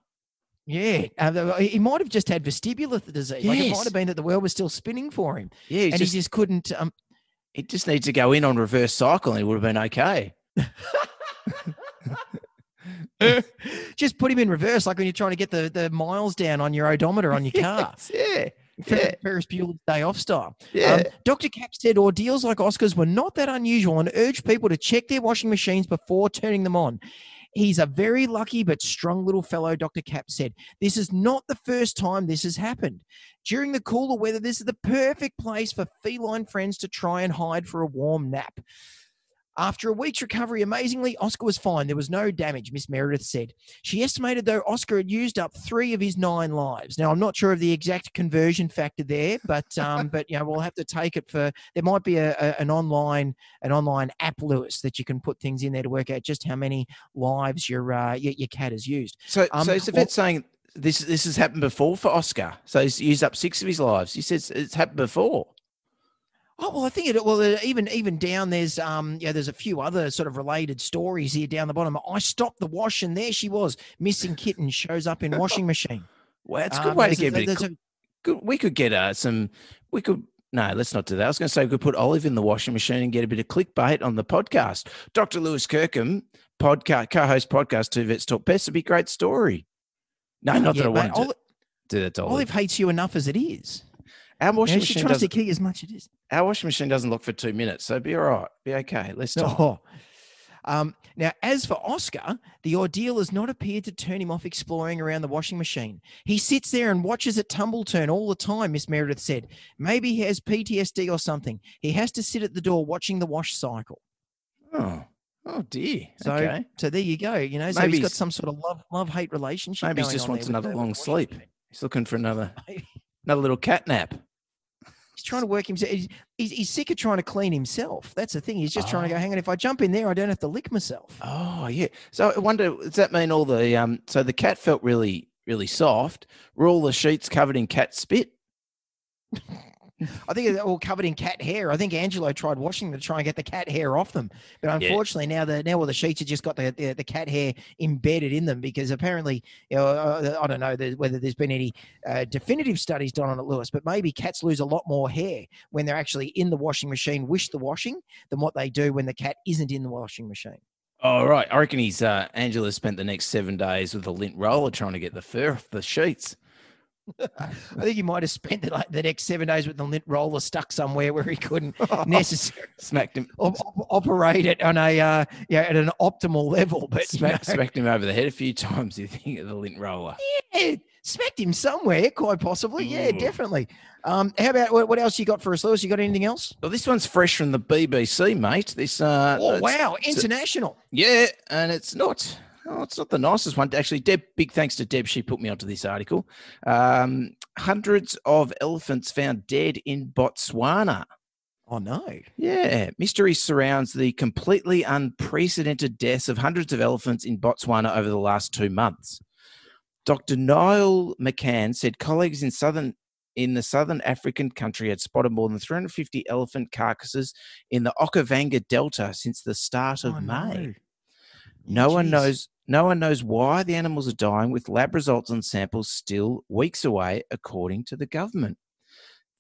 Yeah, uh, he might have just had vestibular disease. Like it might have been that the world was still spinning for him, Yeah, he and just, he just couldn't. Um, he just needs to go in on reverse cycle and he would have been okay. *laughs* just put him in reverse, like when you're trying to get the, the miles down on your odometer on your *laughs* car. Yes, yeah. Yeah. Ferris Bueller's Day Off style. Yeah. Um, Dr. Cap said ordeals like Oscars were not that unusual and urged people to check their washing machines before turning them on. He's a very lucky but strong little fellow, Dr. Cap said. This is not the first time this has happened. During the cooler weather, this is the perfect place for feline friends to try and hide for a warm nap. After a week's recovery, amazingly, Oscar was fine. There was no damage, Miss Meredith said. She estimated, though, Oscar had used up three of his nine lives. Now, I'm not sure of the exact conversion factor there, but *laughs* um, but you know, we'll have to take it for. There might be a, a, an online an online app, Lewis, that you can put things in there to work out just how many lives your uh, your, your cat has used. So, Um, so is the well- vet saying this this has happened before for Oscar? So he's used up six of his lives. He says it's happened before. Oh well, I think it. Well, uh, even even down there's um yeah there's a few other sort of related stories here down the bottom. I stopped the wash and there she was, missing kitten shows up in washing *laughs* machine. Well, it's a good Um, way to get a bit cl- good. We could get uh, some. We could. No, let's not do that. I was going to say we could put Olive in the washing machine and get a bit of clickbait on the podcast. Dr. Lewis Kirkham, podcast co-host podcast Two Vets Talk Pets would be a great story. No, not Yeah, that I mate, want to Oli- do that Olive. Olive hates you enough as it is. Our washing machine tries to kill you as much as it is. Our washing machine doesn't look for two minutes, so be all right. Be okay. Let's talk. Oh. Um, now, as for Oscar, the ordeal has not appeared to turn him off exploring around the washing machine. He sits there and watches it tumble turn all the time, Miss Meredith said. Maybe he has PTSD or something. He has to sit at the door watching the wash cycle. Oh, oh dear. So, okay. so there you go. You know, so Maybe he's got some sort of love love hate relationship. Maybe he just wants another long sleep. He's looking for another *laughs* another little cat nap. He's trying to work himself. He's, he's, he's sick of trying to clean himself. That's the thing. He's just trying to go. Oh. Hang on, if I jump in there, I don't have to lick myself. Oh yeah. So I wonder, does that mean all the um? So the cat felt really really soft. Were all the sheets covered in cat spit? *laughs* I think they're all covered in cat hair. I think Angelo tried washing them to try and get the cat hair off them, but Yeah. unfortunately now the now all the sheets have just got the, the the cat hair embedded in them because apparently you know uh, I don't know whether there's been any uh, definitive studies done on it, Lewis, but maybe cats lose a lot more hair when they're actually in the washing machine, wish the washing, than what they do when the cat isn't in the washing machine. Oh right. I reckon he's uh Angela spent the next seven days with a lint roller trying to get the fur off the sheets. I think he might have spent the, like the next seven days with the lint roller stuck somewhere where he couldn't *laughs* necessarily Smacked him. op- op- operate it on a uh, yeah at an optimal level. But you know, smacked him over the head a few *laughs* times. You think of the lint roller? yeah, smacked him somewhere, quite possibly. Yeah, Ooh. definitely. Um, how about what, what else you got for us, Lewis? You got anything else? Well, this one's fresh from the BBC, mate. This uh, Oh wow, international. Yeah, and it's not. Oh, it's not the nicest one. Actually, Deb, big thanks to Deb. She put me onto this article. Um, hundreds of elephants found dead in Botswana. Oh no. Yeah, mystery surrounds the completely unprecedented deaths of hundreds of elephants in Botswana over the last two months. Dr. Niall McCann said colleagues in southern in the southern African country had spotted more than 350 elephant carcasses in the Okavango Delta since the start of Oh, May. no. No one knows. No one knows why the animals are dying, with lab results and samples still weeks away, according to the government.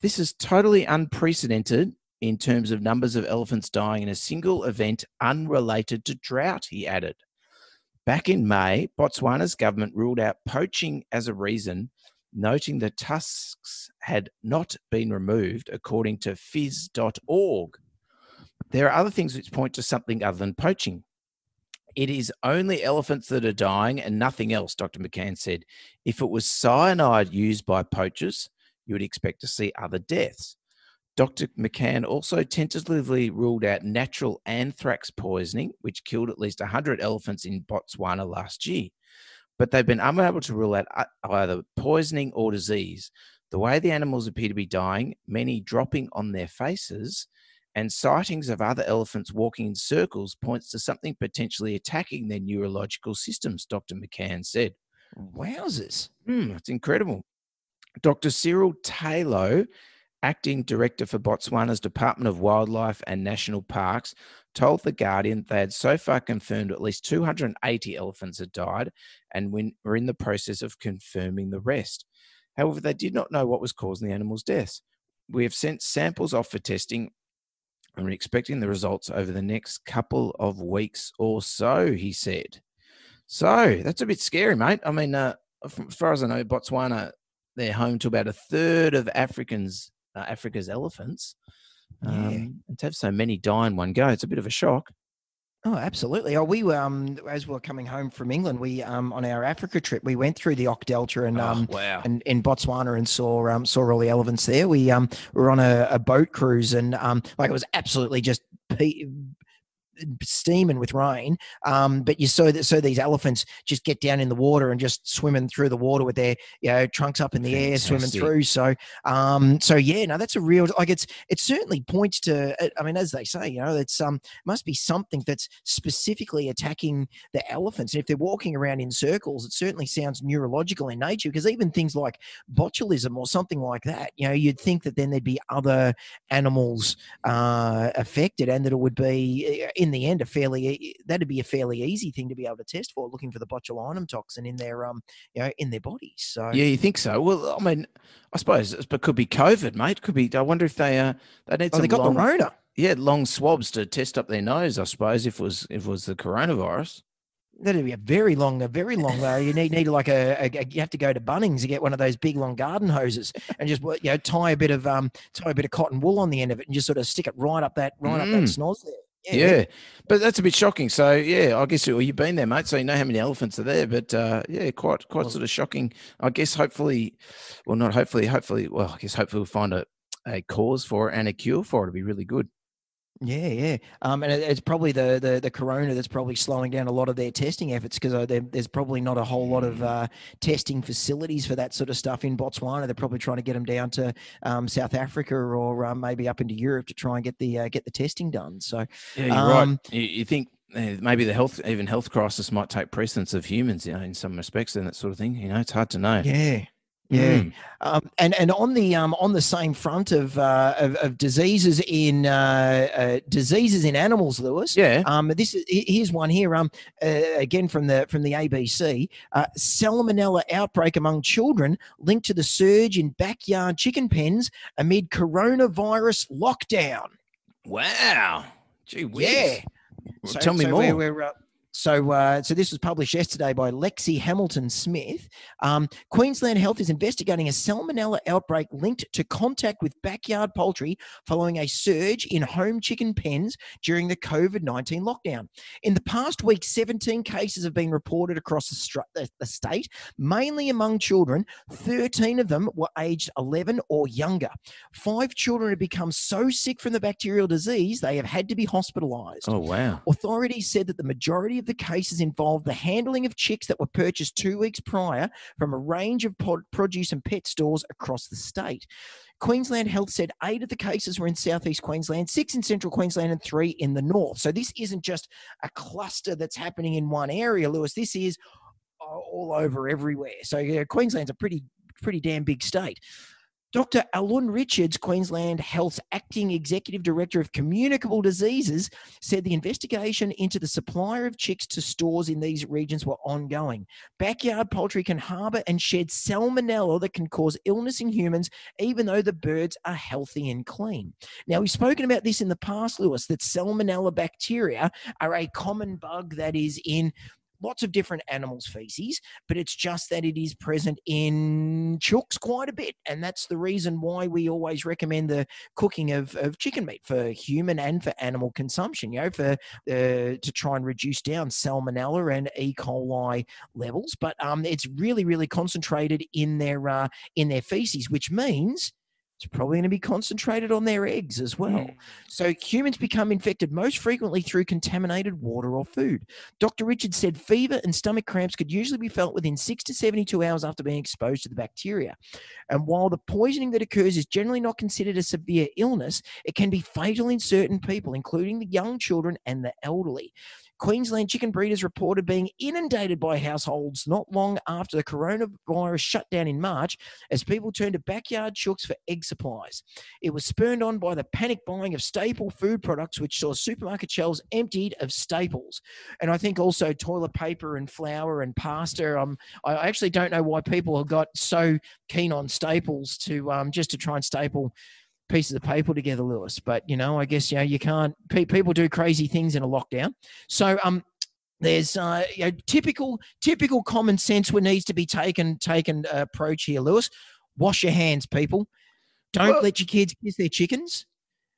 This is totally unprecedented in terms of numbers of elephants dying in a single event unrelated to drought, he added. Back in May, Botswana's government ruled out poaching as a reason, noting the tusks had not been removed, according to phys.org. There are other things which point to something other than poaching. It is only elephants that are dying and nothing else, Dr. McCann said. If it was cyanide used by poachers, you would expect to see other deaths. Dr. McCann also tentatively ruled out natural anthrax poisoning, which killed at least 100 elephants in Botswana last year. But they've been unable to rule out ei- either poisoning or disease. The way the animals appear to be dying, many dropping on their faces, and sightings of other elephants walking in circles points to something potentially attacking their neurological systems, Dr. McCann said. Wowzers. Hmm, that's incredible. Dr. Cyril Taolo, acting director for Botswana's Department of Wildlife and National Parks, told The Guardian they had so far confirmed at least 280 elephants had died and were in the process of confirming the rest. However, they did not know what was causing the animals' deaths. We have sent samples off for testing and we're expecting the results over the next couple of weeks or so, he said. So that's a bit scary, mate. I mean, uh, from, as far as I know, Botswana, they're home to about a third of Africans, uh, Africa's elephants. Um, yeah. And to have so many die in one go, it's a bit of a shock. Oh, absolutely. Oh, we um as we were coming home from England, we um on our Africa trip, we went through the Ock Delta and oh, um wow. and in Botswana and saw um saw all the elephants there. We um were on a, a boat cruise and um like it was absolutely just steaming with rain. Um, but you saw that so these elephants just get down in the water and just swimming through the water with their you know trunks up in the Fantastic. air, swimming through. So um, so yeah, no, that's a real like it's it certainly points to. I mean, as they say, you know, it's um must be something that's specifically attacking the elephants. And if they're walking around in circles, it certainly sounds neurological in nature. Because even things like botulism or something like that, you know, you'd think that then there'd be other animals uh, affected, and that it would be uh, in the end, a fairly that'd be a fairly easy thing to be able to test for, looking for the botulinum toxin in their um, you know, in their bodies. So yeah, you think so? Well, I mean, I suppose it could be COVID, mate. Could be. I wonder if they uh they need. Oh, they got long, the Rona. Yeah, long swabs to test up their nose. I suppose if it was if it was the coronavirus. That'd be a very long, a very long. Uh, you need need like a, a, You have to go to Bunnings to get one of those big long garden hoses and just you know tie a bit of um tie a bit of cotton wool on the end of it and just sort of stick it right up that right mm. up that mm. snoz there. Yeah, yeah, but that's a bit shocking. So yeah, I guess well, you've been there, mate. So you know how many elephants are there. But uh, yeah, quite quite sort of shocking. I guess hopefully, well, not hopefully, hopefully, well, I guess hopefully we'll find a, a cause for it and a cure for it. It'll be really good. Yeah, yeah, um, and it's probably the, the the corona that's probably slowing down a lot of their testing efforts because uh, there's probably not a whole lot of uh, testing facilities for that sort of stuff in Botswana. They're probably trying to get them down to um, South Africa or um, maybe up into Europe to try and get the uh, get the testing done. So yeah, you're right. Um, you, you think eh, maybe the health even health crisis might take precedence of humans you know, in some respects and that sort of thing you know it's hard to know yeah yeah, mm. um, and and on the um, on the same front of uh, of, of, diseases in uh, uh, diseases in animals, Lewis. Yeah. Um, this is here's one here. Um, uh, again from the from the ABC. Uh, salmonella outbreak among children linked to the surge in backyard chicken pens amid coronavirus lockdown. Wow. Gee whiz. Yeah. Well, so, tell me so more. We're, we're, uh, so, uh, so this was published yesterday by Lexi Hamilton Smith. Um, Queensland Health is investigating a salmonella outbreak linked to contact with backyard poultry following a surge in home chicken pens during the COVID 19 lockdown. In the past week, 17 cases have been reported across the, the state, mainly among children. 13 of them were aged 11 or younger. Five children have become so sick from the bacterial disease they have had to be hospitalized. Oh, wow. Authorities said that the majority of the cases involved the handling of chicks that were purchased two weeks prior from a range of pod, produce and pet stores across the state. Queensland Health said eight of the cases were in southeast Queensland, six in central Queensland, and three in the north. So this isn't just a cluster that's happening in one area, Lewis. This is all over everywhere. So yeah, Queensland's a pretty pretty damn big state. Dr. Alun Richards, Queensland Health's acting executive director of communicable diseases, said the investigation into the supplier of chicks to stores in these regions were ongoing. Backyard poultry can harbour and shed salmonella that can cause illness in humans, even though the birds are healthy and clean. Now, we've spoken about this in the past, Lewis, that salmonella bacteria are a common bug that is in lots of different animals' feces, but it's just that it is present in chooks quite a bit. And that's the reason why we always recommend the cooking of, of chicken meat for human and for animal consumption, you know, for uh, to try and reduce down salmonella and E. coli levels. But um, it's really, really concentrated in their uh, in their feces, which means it's probably going to be concentrated on their eggs as well. Mm. So humans become infected most frequently through contaminated water or food. Dr. Richards said fever and stomach cramps could usually be felt within 6 to 72 hours after being exposed to the bacteria. And while the poisoning that occurs is generally not considered a severe illness, it can be fatal in certain people, including the young children and the elderly. Queensland chicken breeders reported being inundated by households not long after the coronavirus shutdown in March as people turned to backyard chooks for egg supplies. It was spurred on by the panic buying of staple food products, which saw supermarket shelves emptied of staples. And I think also toilet paper and flour and pasta. Um, I actually don't know why people have got so keen on staples to um, just to try and staple pieces of paper together, Lewis. But you know, I guess you know you can't. Pe- people do crazy things in a lockdown. So um, there's uh, you know, typical typical common sense what needs to be taken taken uh, approach here, Lewis. Wash your hands, people. Don't Well- let your kids kiss their chickens.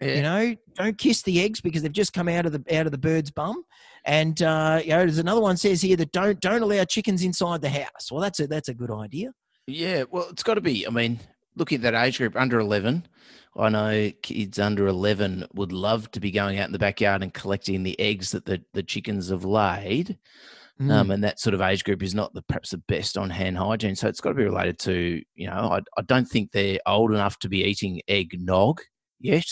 You know, don't kiss the eggs because they've just come out of the out of the bird's bum. And uh, you know, there's another one says here that don't don't allow chickens inside the house. Well, that's a that's a good idea. Yeah, well, it's got to be. I mean, looking at that age group under 11, I know kids under 11 would love to be going out in the backyard and collecting the eggs that the, the chickens have laid. Mm. Um, and that sort of age group is not the perhaps the best on hand hygiene. So it's got to be related to, you know, I, I don't think they're old enough to be eating eggnog yet.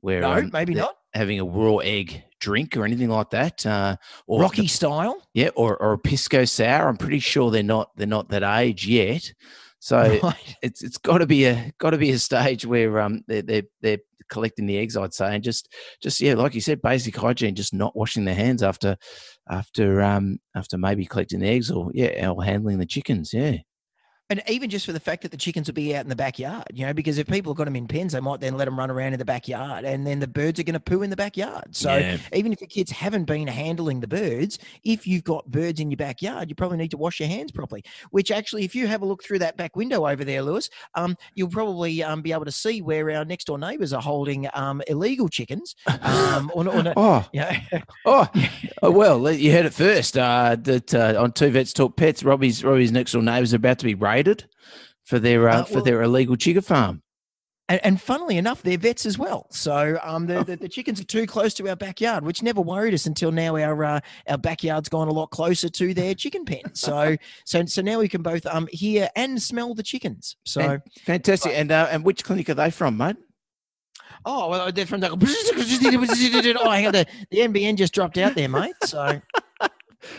Where no, um, maybe not. having a raw egg drink or anything like that. Uh, or Rocky style. yeah, or, or a pisco sour. I'm pretty sure they're not they're not that age yet. So *laughs* Right. it's it's got to be a got to be a stage where um they're, they're they're collecting the eggs, I'd say, and just just yeah, like you said, basic hygiene, just not washing their hands after after um after maybe collecting the eggs or yeah or handling the chickens. Yeah, And even just for the fact that the chickens will be out in the backyard, you know, because if people have got them in pens, they might then let them run around in the backyard and then the birds are going to poo in the backyard. So Yeah. even if your kids haven't been handling the birds, if you've got birds in your backyard, you probably need to wash your hands properly. Which actually, if you have a look through that back window over there, Lewis, um, you'll probably um, be able to see where our next door neighbours are holding um, illegal chickens. *laughs* Um, or, or, oh yeah. *laughs* oh oh well, you heard it first. Uh, that uh, on two vets talk pets, Robbie's Robbie's next door neighbours are about to be for their uh, Uh, for their illegal chicken farm. And, and funnily enough, they're vets as well. So um, the, the, the chickens are too close to our backyard, which never worried us until now. Our uh, our backyard's gone a lot closer to their chicken pen. So *laughs* so so now we can both um hear and smell the chickens. So Fan- Fantastic. And uh, and which clinic are they from, mate? oh well, they're from the oh, hang on, the, the NBN just dropped out there, mate. So isn't that a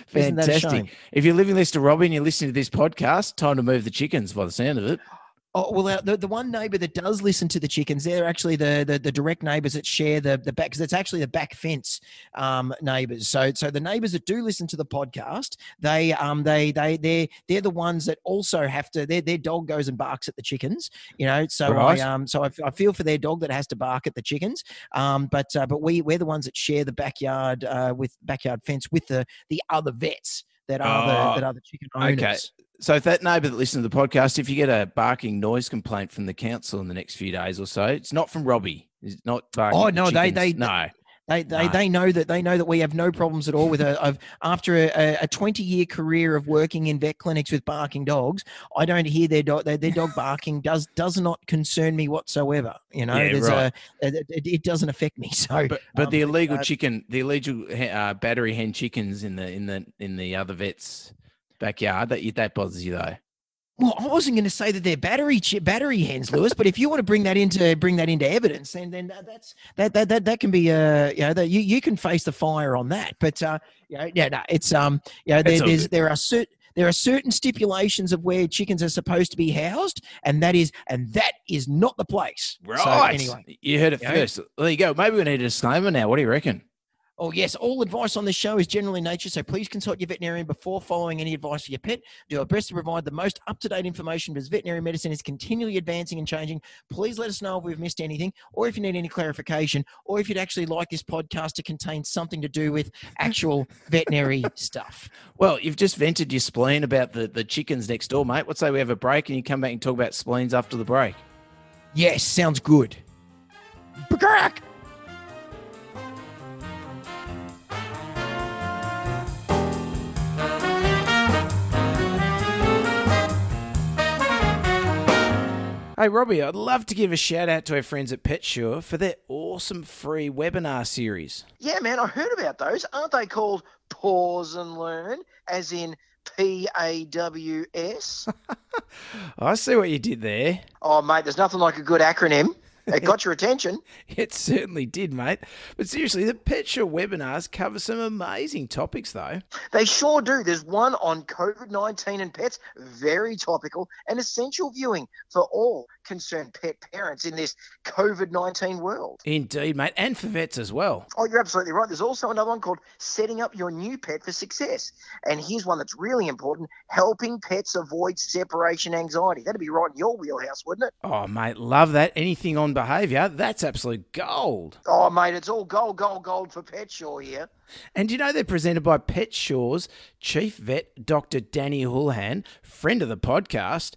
Fantastic. If you're living to Robbie and you're listening to this podcast, time to move the chickens by the sound of it. Oh well, uh, the, the one neighbour that does listen to the chickens, they're actually the the, the direct neighbours that share the the back because it's actually the back fence um, neighbours. So so the neighbours that do listen to the podcast, they um they they they they're the ones that also have to. Their their dog goes and barks at the chickens, you know. So Right. I um so I, I feel for their dog that has to bark at the chickens. Um, but uh, but we we're the ones that share the backyard uh, with backyard fence with the the other vets that are Oh, the that are the chicken owners. okay. So if that neighbour that listens to the podcast, if you get a barking noise complaint from the council in the next few days or so, it's not from Robbie. It's not barking. Oh, no, they- they- no. They, they, No. they know that they know that we have no problems at all with a of after a, a 20 year career of working in vet clinics with barking dogs. I don't hear their dog their, their dog barking does does not concern me whatsoever. You know, Yeah, there's right. a it, it, it doesn't affect me. *laughs* So, But but um, the illegal uh, chicken, the illegal uh, battery hen chickens in the in the in the other vet's backyard, that that bothers you though. well, I wasn't going to say that they're battery chi- battery hens, Lewis. but if you want to bring that into bring that into evidence, then then that, that's that that that that can be uh you know that you you can face the fire on that. But uh yeah yeah no it's um yeah there, there's good. there are certain there are certain stipulations of where chickens are supposed to be housed, and that is and that is not the place. So, Right. anyway, you heard it Yeah. first. There you go. Maybe we need a disclaimer now. What do you reckon? Oh yes, all advice on this show is general in nature, so please consult your veterinarian before following any advice for your pet. Do our best to provide the most up to date information because veterinary medicine is continually advancing and changing. Please let us know if we've missed anything, or if you need any clarification, or if you'd actually like this podcast to contain something to do with actual *laughs* veterinary stuff. Well, you've just vented your spleen about the, the chickens next door, mate. Let's say we have a break and you come back and talk about spleens after the break. Yes, sounds good. Crack. Hey, Robbie, I'd love to give a shout out to our friends at PetSure for their awesome free webinar series. Yeah, man, I heard about those. Aren't they called Pause and Learn, as in P A W S? *laughs* I see what you did there. Oh, mate, there's nothing like a good acronym. It got your attention. *laughs* It certainly did, mate. But seriously, the PetSure webinars cover some amazing topics, though. They sure do. There's one on COVID 19 and pets, very topical and essential viewing for all concerned pet parents in this COVID 19 world. Indeed, mate. And for vets as well. Oh, you're absolutely right. There's also another one called Setting Up Your New Pet for Success. And here's one that's really important helping pets avoid separation anxiety. That'd be right in your wheelhouse, wouldn't it? Oh, mate, love that. Anything on behaviour, that's absolute gold. Oh, mate, it's all gold, gold, gold for PetSure here. And you know they're presented by PetSure's chief vet, Dr. Danny Houlihan, friend of the podcast.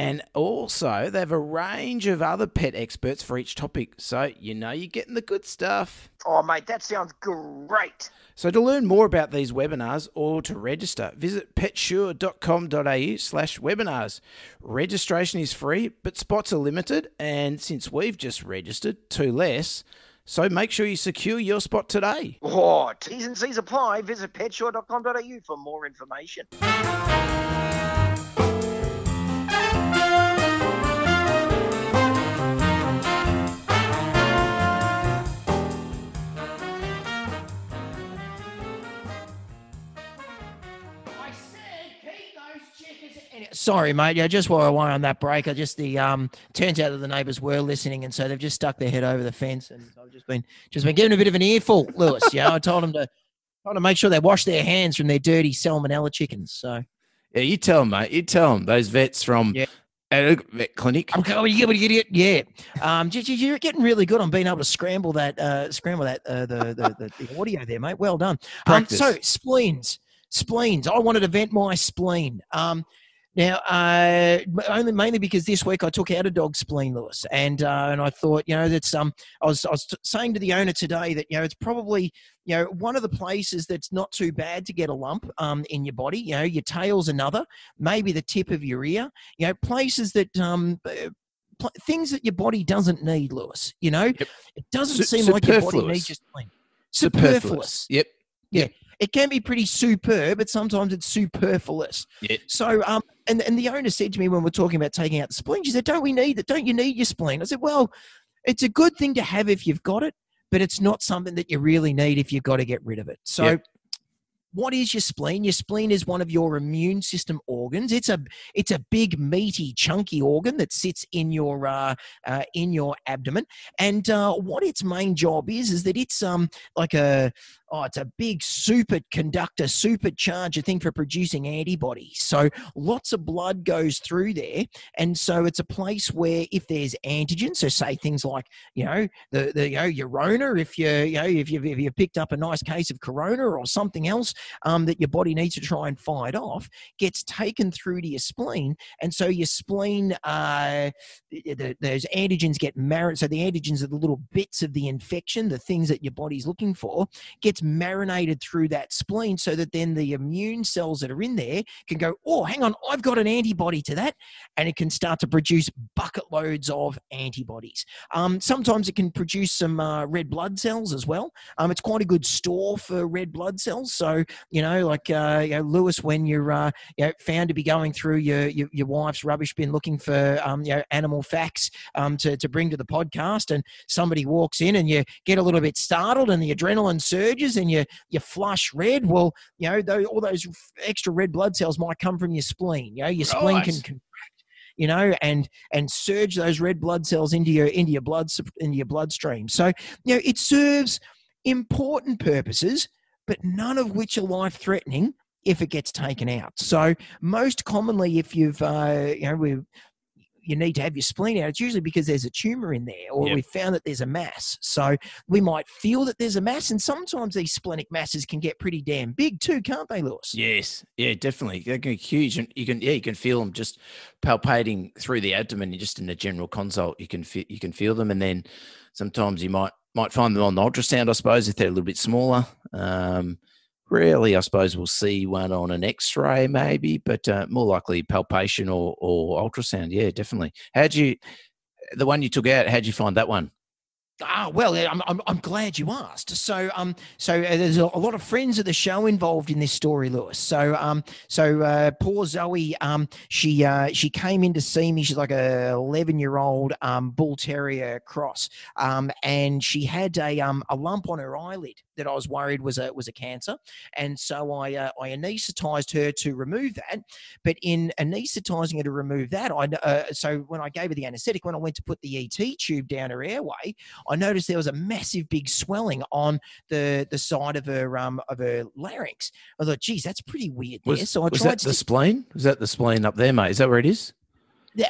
And also, they have a range of other pet experts for each topic. So, you know, you're getting the good stuff. Oh, mate, that sounds great. So, to learn more about these webinars or to register, visit petsure.com.au slash webinars. Registration is free, but spots are limited. And since we've just registered, two less. So make sure you secure your spot today. Oh, T's and C's apply. Visit petsure.com.au for more information. Sorry, mate. Yeah, just while I went on that break, I just the um turns out that the neighbours were listening, and so they've just stuck their head over the fence, and I've just been just been giving a bit of an earful, Lewis. Yeah, I told them to them to make sure they wash their hands from their dirty salmonella chickens. So Yeah, you tell them, mate. You tell them. Those vets from Yeah. a vet clinic. I'm going, you idiot. Yeah. Um, you- you- you're getting really good on being able to scramble that, uh, scramble that, uh, the, the, the, the audio there, mate. Well done. Um, so spleens, spleens. I wanted to vent my spleen. Um, now, uh, only mainly because this week I took out a dog spleen, Lewis, and uh, and I thought, you know, that's um, I was I was t- saying to the owner today that you know it's probably you know one of the places that's not too bad to get a lump um in your body. You know, your tail's another, maybe the tip of your ear. You know, places that um. pl- Things that your body doesn't need, Lewis. You know, Yep. it doesn't seem like your body needs your spleen. Superfluous. Yep. It can be pretty superb, but sometimes it's superfluous. Yeah. So, um, and and the owner said to me when we're talking about taking out the spleen, she said, "Don't we need it? Don't you need your spleen?" I said, "Well, it's a good thing to have if you've got it, but it's not something that you really need if you've got to get rid of it." So. Yep. What is your spleen? Your spleen is one of your immune system organs. It's a it's a big, meaty, chunky organ that sits in your uh, uh, in your abdomen. And uh, what its main job is is that it's um like a oh, it's a big superconductor, supercharger thing for producing antibodies. So lots of blood goes through there, and so it's a place where if there's antigens, so say things like you know the the you know your if you you know if you've, if you've picked up a nice case of Corona or something else um, that your body needs to try and fight off, gets taken through to your spleen, and so your spleen, uh, the- those antigens get married. So the antigens are the little bits of the infection, the things that your body's looking for gets marinated through that spleen so that then the immune cells that are in there can go, oh, hang on, I've got an antibody to that. And it can start to produce bucket loads of antibodies. Um, sometimes it can produce some uh, red blood cells as well. Um, it's quite a good store for red blood cells. So, you know, like, uh, you know, Lewis, when you're uh, you know, found to be going through your, your, your wife's rubbish bin looking for, um, you know, animal facts um, to, to bring to the podcast and somebody walks in and you get a little bit startled and the adrenaline surges and you you flush red well you know those, all those extra red blood cells might come from your spleen you know your spleen can contract you know and and surge those red blood cells into your into your blood into your bloodstream. So you know it serves important purposes but none of which are life threatening if it gets taken out. So most commonly if you've uh, you know we you need to have your spleen out, it's usually because there's a tumor in there or Yep. we found that there's a mass. So we might feel that there's a mass, and sometimes these splenic masses can get pretty damn big too, can't they, Lewis? Yes, yeah, definitely. They can be huge, and you can yeah, you can feel them just palpating through the abdomen. Just in a general consult, you can feel you can feel them, and then sometimes you might might find them on the ultrasound. I suppose if they're a little bit smaller. Um, rarely, I suppose we'll see one on an X-ray, maybe, but uh, more likely palpation or or ultrasound. Yeah, definitely. How'd you the one you took out, how'd you find that one? Ah, well, I'm, I'm, I'm glad you asked. So, um, so uh, there's a, lot of friends of the show involved in this story, Lewis. So, um, so uh, poor Zoe, um, she uh, she came in to see me. She's like a 11 year old um, bull terrier cross, um, and she had a um a lump on her eyelid that I was worried was a was a cancer, and so I uh, I anaesthetized her to remove that. But in anaesthetizing her to remove that, I uh, so when I gave her the anesthetic, when I went to put the ET tube down her airway. I noticed there was a massive big swelling on the the side of her um of her larynx. I thought, geez, that's pretty weird. Was, there. So I was tried that the spleen? Was that the spleen up there, mate? Is that where it is?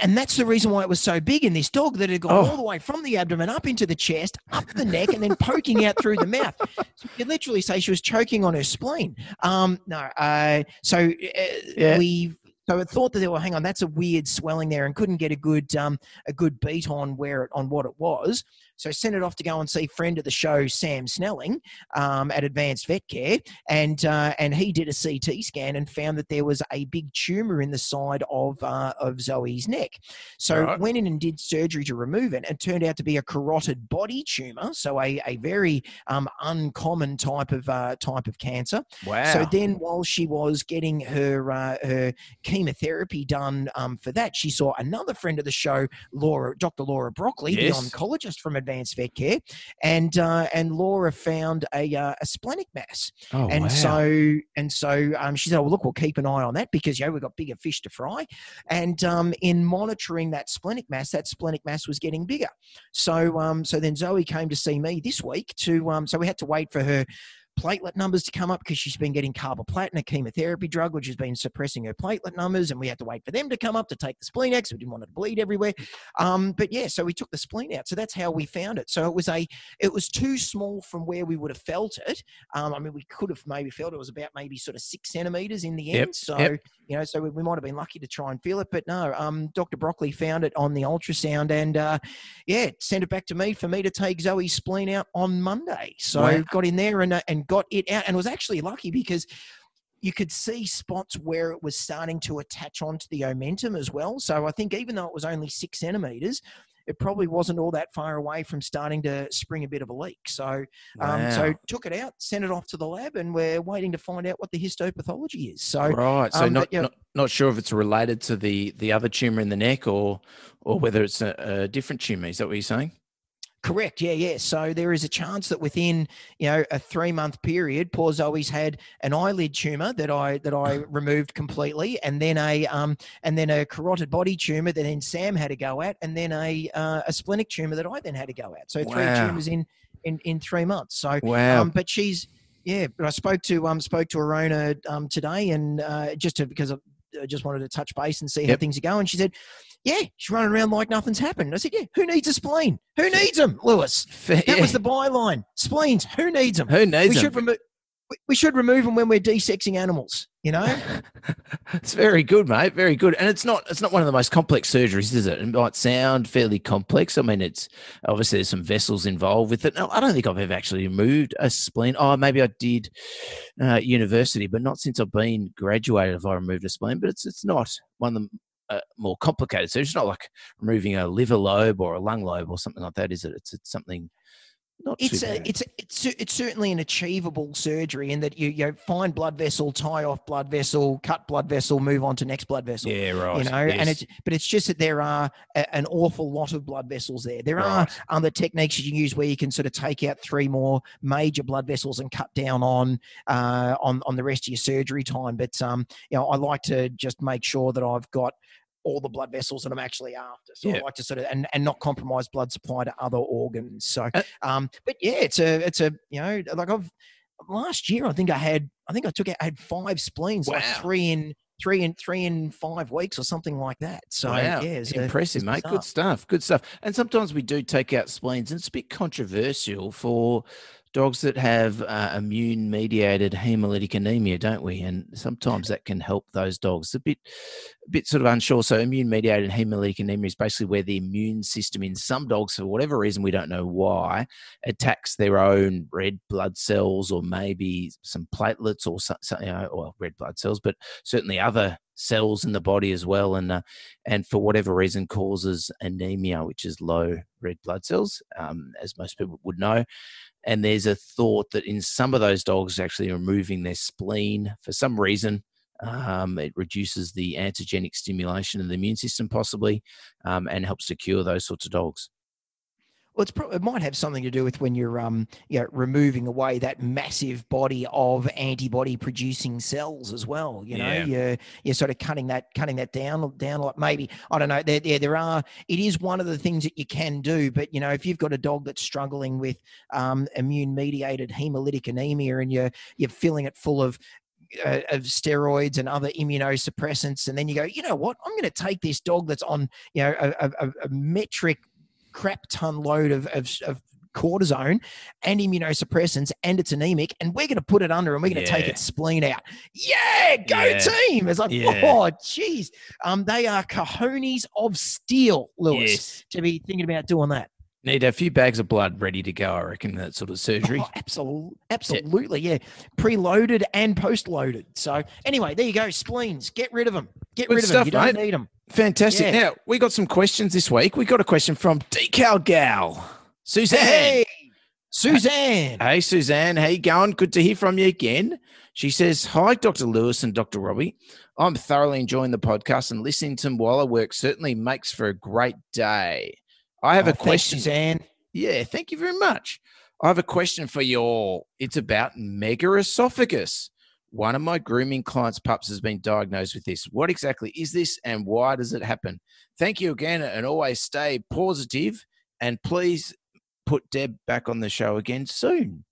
and that's the reason why it was so big in this dog that it got Oh. all the way from the abdomen up into the chest, up the neck, and then poking out through the mouth. So you could literally say she was choking on her spleen. Um, no, uh, so uh, Yeah. we. So I thought that were, hang on, that's a weird swelling there, and couldn't get a good um, a good beat on where it, on what it was. So sent it off to go and see friend of the show Sam Snelling um, at Advanced Vet Care, and uh, and he did a CT scan and found that there was a big tumor in the side of uh, of Zoe's neck. So Right. went in and did surgery to remove it. and It turned out to be a carotid body tumor, so a, a very um, uncommon type of uh, type of cancer. Wow. So then, while she was getting her uh, her chemotherapy done um, for that, she saw another friend of the show, Laura, Dr. Laura Brockley, Yes. the oncologist from Advanced Vet Care, and uh, and Laura found a uh, a splenic mass, oh, and wow. so and so um, she said, "Oh, well, look, we'll keep an eye on that because you know we've got bigger fish to fry." And um, in monitoring that splenic mass, that splenic mass was getting bigger. So um, so then Zoe came to see me this week to um, so we had to wait for her platelet numbers to come up because she's been getting carboplatin, a chemotherapy drug, which has been suppressing her platelet numbers, and we had to wait for them to come up to take the spleen out 'cause we didn't want it to bleed everywhere. Um, but yeah, so we took the spleen out. So that's how we found it. So it was a it was too small from where we would have felt it. Um, I mean, we could have maybe felt it was about maybe sort of six centimeters in the Yep, end. So yep. you know, so we, we might have been lucky to try and feel it, but no. Um, Dr. Brockley found it on the ultrasound, and uh, yeah, sent it back to me for me to take Zoe's spleen out on Monday. So Wow. got in there and uh, and got it out, and was actually lucky because you could see spots where it was starting to attach onto the omentum as well. So I think even though it was only six centimeters, it probably wasn't all that far away from starting to spring a bit of a leak. So um, so took it out, sent it off to the lab, and we're waiting to find out what the histopathology is. So right. So um, not, but, yeah. not not sure if it's related to the the other tumor in the neck or or whether it's a, a different tumor. Is that what you're saying? Correct. Yeah, yeah. So there is a chance that within you know a three month period, poor Zoe's had an eyelid tumor that I that I *laughs* removed completely, and then a um and then a carotid body tumor that then Sam had to go at, and then a uh, a splenic tumor that I then had to go at. So three Wow. tumors in in in three months. So Wow. um, but she's yeah. But I spoke to um spoke to Arona um today, and uh, just to because I I just wanted to touch base and see how things are going. She said, "Yeah, she's running around like nothing's happened." I said, "Yeah, who needs a spleen? Who needs them, Lewis?" Fair- That was the byline. Spleens. Who needs them? Who needs we them? should remove. We should remove them when we're desexing animals. You know. *laughs* it's very good, mate. Very good. And it's not it's not one of the most complex surgeries, is it? It might sound fairly complex. I mean, it's obviously there's some vessels involved with it. No, I don't think I've ever actually removed a spleen. Oh, maybe I did uh, university, but not since I've been graduated have I removed a spleen. But it's it's not one of the uh, more complicated. So it's not like removing a liver lobe or a lung lobe or something like that, is it? It's it's something not It's a, it's a, it's it's certainly an achievable surgery in that you you find blood vessel, tie off blood vessel, cut blood vessel, move on to next blood vessel. yeah, right. you know and it's but it's just that there are a, an awful lot of blood vessels there there are other techniques you can use where you can sort of take out three more major blood vessels and cut down on uh, on on the rest of your surgery time but um you know i like to just make sure that i've got all the blood vessels that I'm actually after. So Yeah. I like to sort of and, and not compromise blood supply to other organs. So Uh, um but yeah, it's a it's a you know like I've last year I think I had I think I took out I had five spleens, like three in three in three in five weeks or something like that. So wow, yeah, it's a- impressive, it's mate. Good stuff. Good stuff. And sometimes we do take out spleens, and it's a bit controversial for dogs that have uh, immune mediated hemolytic anemia, don't we? And sometimes that can help those dogs. A bit, a bit sort of unsure. So immune mediated hemolytic anemia is basically where the immune system in some dogs, for whatever reason, we don't know why, attacks their own red blood cells or maybe some platelets or something, you know, red blood cells, but certainly other cells in the body as well, and uh, and for whatever reason causes anemia, which is low red blood cells, um, as most people would know. And there's a thought that in some of those dogs, actually removing their spleen for some reason, um, it reduces the antigenic stimulation of the immune system, possibly, um, and helps to cure those sorts of dogs. Well, it's pro- it might have something to do with when you're um you know, removing away that massive body of antibody producing cells as well. You know, Yeah. you're you're sort of cutting that cutting that down down like maybe I don't know. There, there there are it is one of the things that you can do, but you know if you've got a dog that's struggling with um, immune mediated hemolytic anemia and you're you're filling it full of uh, of steroids and other immunosuppressants, and then you go, you know what? I'm going to take this dog that's on, you know, a, a, a- a metric crap ton load of, of, of cortisone and immunosuppressants, and it's anemic, and we're going to put it under, and we're going to take its spleen out. Yeah, go Yeah. team! It's like, Yeah. oh, geez, um, they are cojones of steel, Lewis, Yes. to be thinking about doing that. Need a few bags of blood ready to go, I reckon, that sort of surgery. Oh, absolutely, absolutely, yeah. Preloaded and post-loaded. So anyway, there you go. Spleens, get rid of them. Get Good rid of stuff, them. You don't mate. need them. Fantastic. Yeah. Now, we got some questions this week. We got a question from Decal Gal. Suzanne. Hey, Suzanne. Hey, Suzanne. How you going? Good to hear from you again. She says, Hi, Dr. Lewis and Dr. Robbie. I'm thoroughly enjoying the podcast and listening to them while I work certainly makes for a great day. I have Oh, a question. Suzanne. Yeah, thank you very much. I have a question for you all. It's about megaesophagus. One of my grooming clients' pups has been diagnosed with this. What exactly is this and why does it happen? Thank you again and always stay positive and please put Deb back on the show again soon.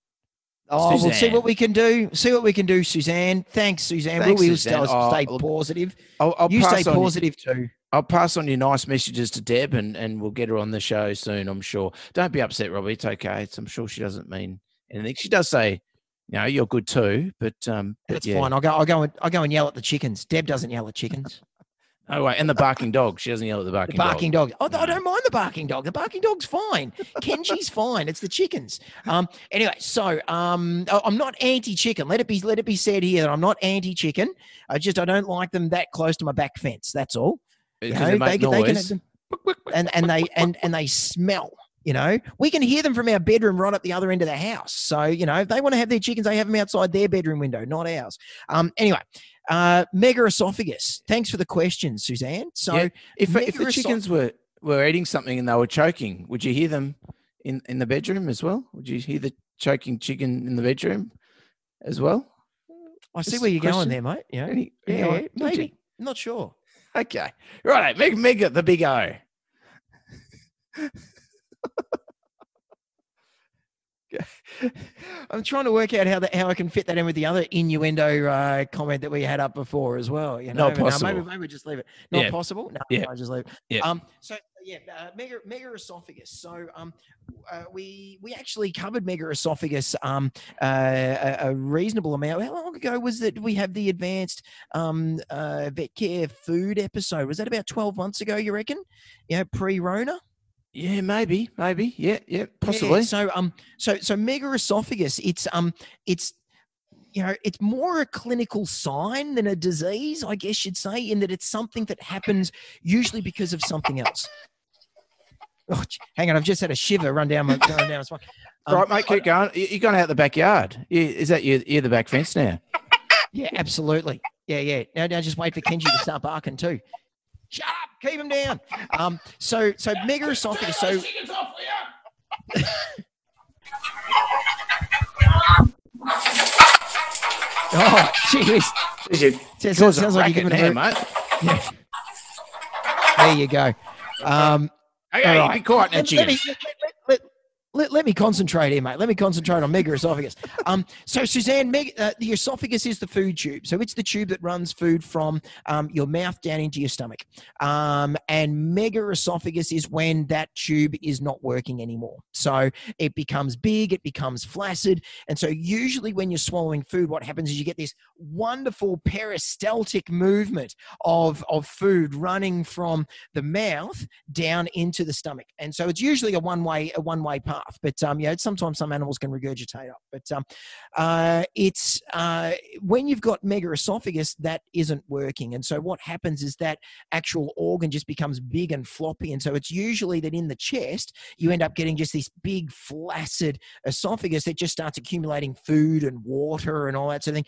Oh, we'll see what we can do. See what we can do, Suzanne. Thanks, Suzanne. Thanks, we'll Suzanne. stay, Oh, stay positive. I'll, I'll you stay positive too. I'll pass on your nice messages to Deb and, and we'll get her on the show soon, I'm sure. Don't be upset, Robbie. It's okay. It's, I'm sure she doesn't mean anything. She does say, you know, you're good too, but um, but That's yeah. fine. I'll go. I'll go. And, I'll go and yell at the chickens. Deb doesn't yell at chickens. *laughs* Oh, wait. And the barking dog. She doesn't yell at the barking. The barking, barking dog. Oh, I don't mind the barking dog. The barking dog's fine. Kenji's fine. It's the chickens. Um. Anyway, so um, I'm not anti-chicken. Let it be. Let it be said here that I'm not anti-chicken. I just I don't like them that close to my back fence. That's all. You they can- they can noise. have them- and and they and and they smell. You know, we can hear them from our bedroom right up the other end of the house. So you know, if they want to have their chickens, they have them outside their bedroom window, not ours. Um. Anyway, uh, mega esophagus. Thanks for the question, Suzanne. So Yeah, if, if the chickens were, were eating something and they were choking, would you hear them in, in the bedroom as well? Would you hear the choking chicken in the bedroom as well? I see Just where you're going there, mate. Yeah, Any- any yeah? You? maybe. I'm not sure. Okay. Right. Mega, mega, the big O. *laughs* I'm trying to work out how that how I can fit that in with the other innuendo uh, comment that we had up before as well. You know, Not no, possible. maybe maybe just leave it. Not Yeah. possible. No, Yeah. no, just leave it. Yeah. Um. So yeah, uh, mega mega esophagus. So um, uh, we we actually covered mega esophagus um uh, a, a reasonable amount. How long ago was that we have the advanced um uh vet care food episode? Was that about 12 months ago? You reckon? Yeah, pre Rona. Yeah, maybe, maybe. Yeah, yeah, Yeah, possibly. so um so so mega esophagus it's um it's you know it's more a clinical sign than a disease I guess you'd say in that it's something that happens usually because of something else. Oh, hang on, I've just had a shiver run down my *laughs* run down my spine. Um, right, mate, keep going. You- You're going out the backyard. Is that you? You're the back fence now. Yeah, absolutely. Yeah, yeah. Now, now just wait for Kenji to start barking too. Shut up, keep him down. Um, so so mega esophagus. So *laughs* oh, jeez. Sounds, sounds like you're giving now, it. mate. There you go. Um, Okay, all be right. quiet now, let, let me. Let, let, me concentrate here, mate. Let me concentrate on mega esophagus. *laughs* Um, so, Suzanne, uh, the esophagus is the food tube. So, it's the tube that runs food from um, your mouth down into your stomach. Um, and mega esophagus is when that tube is not working anymore. So, it becomes big, it becomes flaccid. And so, usually, when you're swallowing food, what happens is you get this wonderful peristaltic movement of, of food running from the mouth down into the stomach. And so, it's usually a one way a one way path. Bath. But um, yeah, sometimes some animals can regurgitate up. But um, uh, it's uh, when you've got mega esophagus that isn't working, and so what happens is that actual organ just becomes big and floppy, and so it's usually that in the chest you end up getting just this big flaccid esophagus that just starts accumulating food and water and all that sort of thing.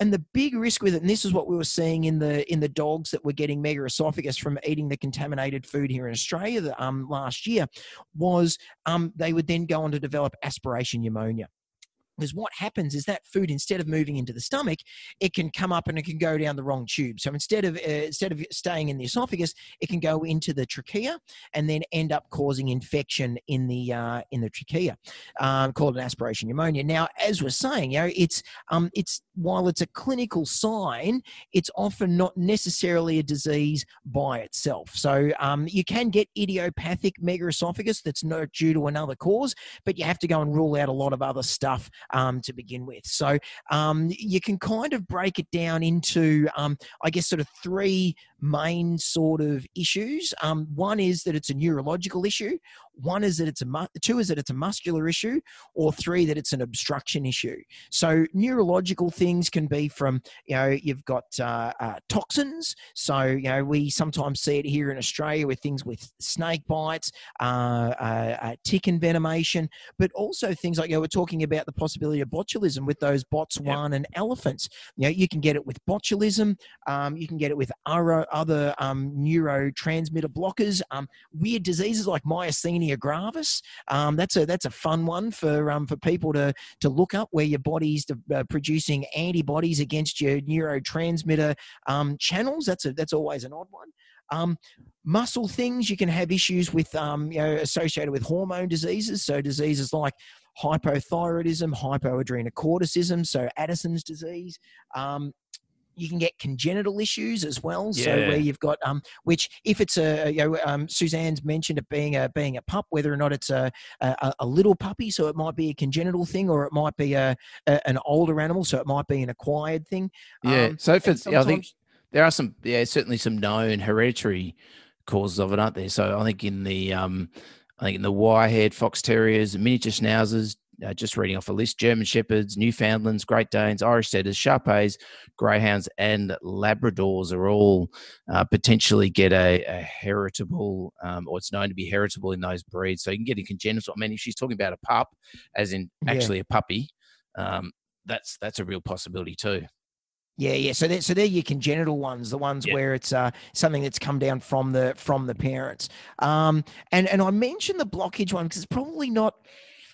And the big risk with it, and this is what we were seeing in the in the dogs that were getting mega esophagus from eating the contaminated food here in Australia um, last year, was um, they would then go on to develop aspiration pneumonia because what happens is that food instead of moving into the stomach it can come up and it can go down the wrong tube. So instead of uh, instead of staying in the esophagus it can go into the trachea and then end up causing infection in the uh, in the trachea um, called an aspiration pneumonia. Now as we're saying you know it's um, it's while it's a clinical sign it's often not necessarily a disease by itself. So um, you can get idiopathic megaesophagus that's not due to another cause but you have to go and rule out a lot of other stuff um, to begin with. So um, you can kind of break it down into, um, I guess, sort of three main sort of issues. Um, one is that it's a neurological issue. One is that it's a mu- two is that it's a muscular issue, or three that it's an obstruction issue. So neurological things can be from you know you've got uh, uh, toxins. So you know we sometimes see it here in Australia with things with snake bites, uh, uh, uh tick envenomation, but also things like you know we're talking about the possibility of botulism with those Botswana yep. elephants. You know you can get it with botulism. Um, you can get it with other other um, neurotransmitter blockers. Um, weird diseases like myasthenia gravis. Um, that's a that's a fun one for um, for people to to look up where your body's uh, producing antibodies against your neurotransmitter um, channels. That's a that's always an odd one. Um, muscle things you can have issues with you know associated with hormone diseases so diseases like hypothyroidism hypoadrenocorticism so addison's disease um, you can get congenital issues as well. Yeah. So where you've got um, which if it's a you know um, Suzanne's mentioned it being a being a pup, whether or not it's a, a, a little puppy, so it might be a congenital thing, or it might be a, a an older animal, so it might be an acquired thing. Yeah. Um, so if it's, I think there are some, yeah, certainly some known hereditary causes of it, aren't there? So I think in the um, I think in the wire-haired fox terriers, miniature schnauzers, uh, just reading off a list German Shepherds, Newfoundlands, Great Danes, Irish Setters, Shar-Peis, Greyhounds, and Labradors are all uh, potentially get a, a heritable, um, or it's known to be heritable in those breeds. So you can get a congenital. I mean, if she's talking about a pup, as in actually yeah. a puppy, um, that's that's a real possibility too. Yeah, yeah. So they're, so they're your congenital ones, the ones where it's uh, something that's come down from the from the parents. Um, and and I mentioned the blockage one because it's probably not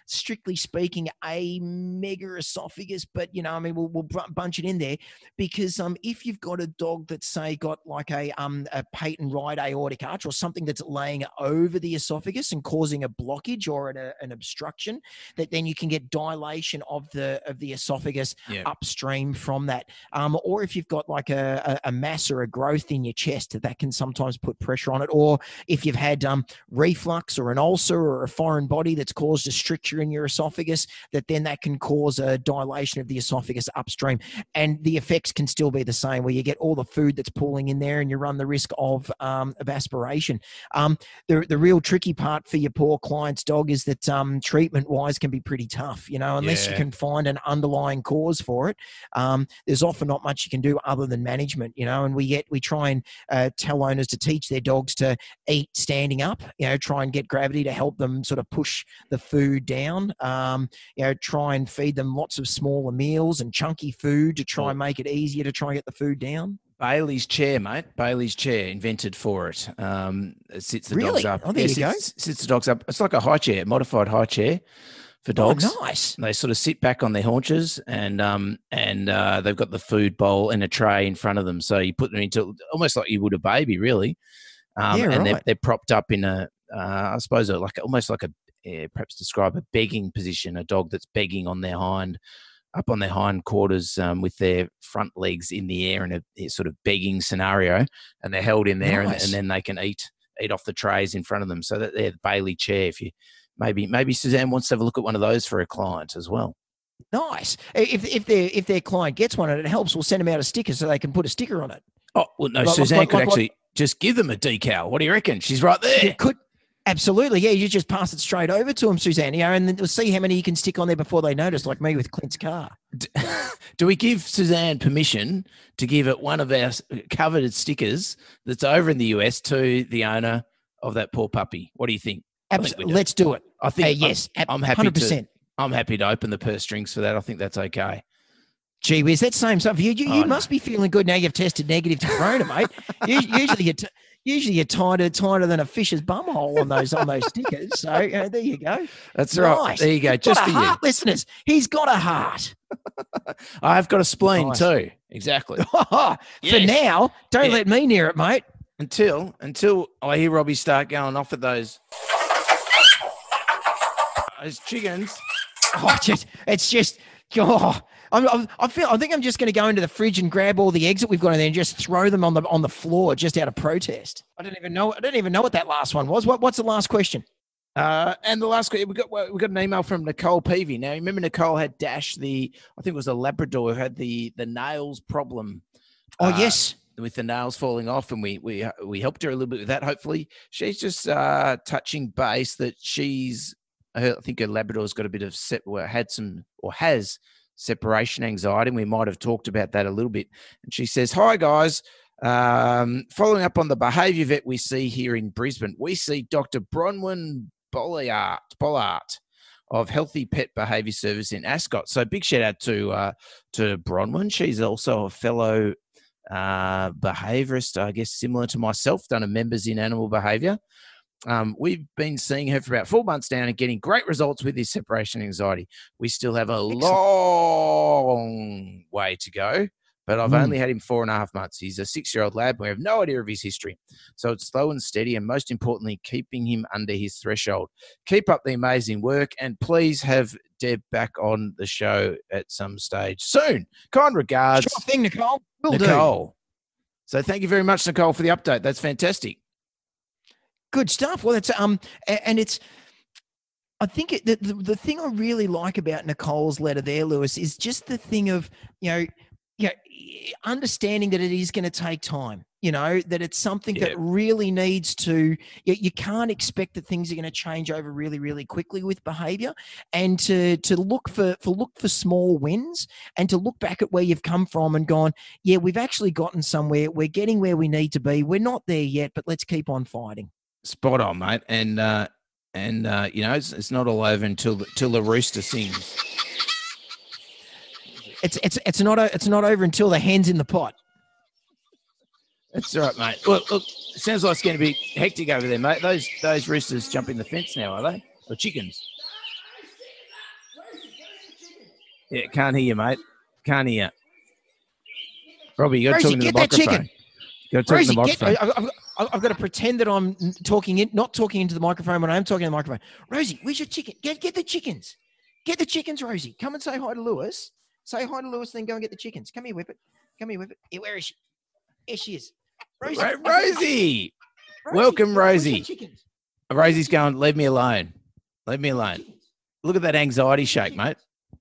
strictly speaking, a mega esophagus, but you know, I mean, we'll, we'll bunch it in there because um, if you've got a dog that's say got like a um a patent right aortic arch or something that's laying over the esophagus and causing a blockage or an, a, an obstruction, that then you can get dilation of the of the esophagus yeah. upstream from that. Um, or if you've got like a, a, a mass or a growth in your chest, that can sometimes put pressure on it. Or if you've had um reflux or an ulcer or a foreign body that's caused a stricture in your esophagus, that then that can cause a dilation of the esophagus upstream. And the effects can still be the same, where you get all the food that's pooling in there and you run the risk of, um, of aspiration. Um, the, the real tricky part for your poor client's dog is that um, treatment wise can be pretty tough, you know, unless yeah. you can find an underlying cause for it. Um, there's often not much you can do other than management, you know, and we get, we try and uh, tell owners to teach their dogs to eat standing up, you know, try and get gravity to help them sort of push the food down down. Um, you know, try and feed them lots of smaller meals and chunky food to try and make it easier to try and get the food down. Bailey's chair, mate. Bailey's chair, invented for it. Um, it sits the really? dogs up. Oh, there yeah, you sits, go. Sits the dogs up. It's like a high chair, modified high chair for oh, dogs. Oh, nice. They sort of sit back on their haunches, and um, and uh, they've got the food bowl and a tray in front of them. So you put them into almost like you would a baby, really. Um, yeah, and right. they're, they're propped up in a, uh, I suppose, like almost like a uh, perhaps describe a begging position, a dog that's begging on their hind, up on their hind quarters um, with their front legs in the air in a, a, sort of begging scenario, and they're held in there, nice. and, and, then they can eat eat off the trays in front of them. So that they're the Bailey chair. If you maybe maybe Suzanne wants to have a look at one of those for a client as well. Nice. If if their if their client gets one and it helps, we'll send them out a sticker so they can put a sticker on it. Oh well, no, like, Suzanne like, could like, actually just give them a decal. What do you reckon? She's right there. Could Absolutely, yeah. You just pass it straight over to them, Suzanne. You know, and then we'll see how many you can stick on there before they notice, like me with Clint's car. *laughs* Do we give Suzanne permission to give it one of our coveted stickers that's over in the US to the owner of that poor puppy? What do you think? I think Abs- we do. let's do it. I Uh, think I'm- yes, I'm happy hundred to- percent. I'm happy to open the purse strings for that. I think that's okay. Gee whiz, that same stuff. You, you, Oh, you no. must be feeling good now. You've tested negative to corona, mate. *laughs* Usually, you're t- usually you're tighter, tighter than a fish's bumhole on those on those stickers. So there you go. That's right. There you go. Got Just a for you. heart, listeners. He's got a heart. *laughs* I've got a spleen Nice. too. Exactly. *laughs* For Yes. now, don't Yeah. let me near it, mate. until until I hear Robbie start going off at those those chickens. Oh, just, it's just, *laughs* oh, I'm, I'm, I feel, I think I'm just going to go into the fridge and grab all the eggs that we've got in there and just throw them on the on the floor just out of protest. I don't even know. I don't even know what that last one was. What, what's the last question? Uh, and the last we got we got an email from Nicole Peavy. Now remember Nicole had Dash the I think it was a Labrador who had the the nails problem. Oh uh, yes, with the nails falling off, and we we we helped her a little bit with that. Hopefully, she's just uh, touching base that she's. I think her Labrador's got a bit of had some or has separation anxiety. And we might have talked about that a little bit. And she says, "Hi guys, um, following up on the behaviour vet we see here in Brisbane, we see Dr. Bronwyn Bollard of Healthy Pet Behaviour Service in Ascot. So big shout out to uh, to Bronwyn. She's also a fellow uh, behaviorist, I guess, similar to myself, done a members in animal behavior. Um, we've been seeing her for about four months now and getting great results with this separation anxiety. We still have a Excellent. long way to go, but I've Mm. only had him four and a half months. He's a six year old lab. We have no idea of his history. So it's slow and steady, and most importantly, keeping him under his threshold. Keep up the amazing work, and please have Deb back on the show at some stage soon. Kind regards, sure thing, Nicole. Will do. Nicole. So thank you very much, Nicole, for the update. That's fantastic. Good stuff. Well, it's um, and it's. I think it, the, the the thing I really like about Nicole's letter there, Lewis, is just the thing of you know, you know, understanding that it is going to take time. You know that it's something Yeah. that really needs to. You, you can't expect that things are going to change over really, really quickly with behaviour, and to to look for for look for small wins and to look back at where you've come from and gone, yeah, we've actually gotten somewhere. We're getting where we need to be. We're not there yet, but let's keep on fighting. Spot on, mate. And uh, and uh, you know, it's, it's not all over until the, till the rooster sings. It's it's it's not it's not over until the hen's in the pot. That's all right, mate. Well, look, it sounds like it's going to be hectic over there, mate. Those those roosters jumping the fence now, are they? Or chickens? Yeah, can't hear you, mate. Can't hear. you. Robbie, you got to talk into the get that microphone. got to talk into the microphone. I, I've, I've got to pretend that I'm talking in, not talking into the microphone when I am talking to the microphone. Rosie, where's your chicken? Get get the chickens. Get the chickens, Rosie. Come and say hi to Lewis. Say hi to Lewis, then go and get the chickens. Come here, Whippet. Come here, Whippet. Here, where is she? Here she is. Rosie, Right, I've the- Rosie. Welcome, Rosie. chickens? Rosie's going, leave me alone. Leave me alone. Look at that anxiety shake, mate.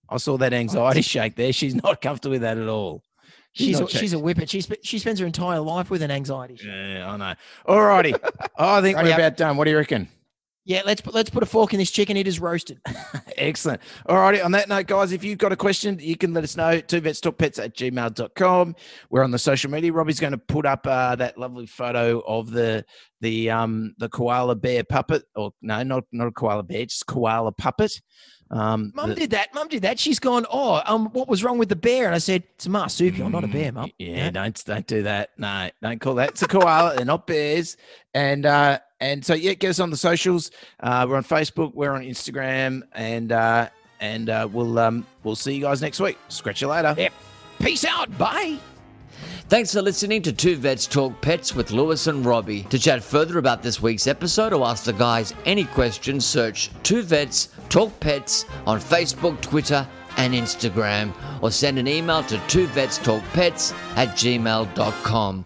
I saw that anxiety oh. shake there. She's not comfortable with that at all. She's a, not she's a whippet. She sp- she spends her entire life with an anxiety. Yeah, I know. All righty. I think Righty we're up. about done. What do you reckon? Yeah, let's put, let's put a fork in this chicken. It is roasted. *laughs* Excellent. All righty. On that note, guys, if you've got a question, you can let us know. Two vets talk pets at gmail.com. We're on the social media. Robbie's going to put up uh, that lovely photo of the the um the koala bear puppet. Or no, not not a koala bear, just koala puppet. Um Mum the- did that. Mum did that. She's gone. Oh, um, what was wrong with the bear? And I said, it's a marsupial, not a bear, Mum. Yeah, don't don't do that. No, don't call that. It's a koala. They're not bears. And uh, and so yeah, get us on the socials. Uh, we're on Facebook. We're on Instagram, and uh, and uh, we'll um we'll see you guys next week. Scratch you later. Yep. Peace out. Bye. Thanks for listening to Two Vets Talk Pets with Lewis and Robbie. To chat further about this week's episode or ask the guys any questions, search Two Vets Talk Pets on Facebook, Twitter, and Instagram, or send an email to two vets talk pets at gmail.com.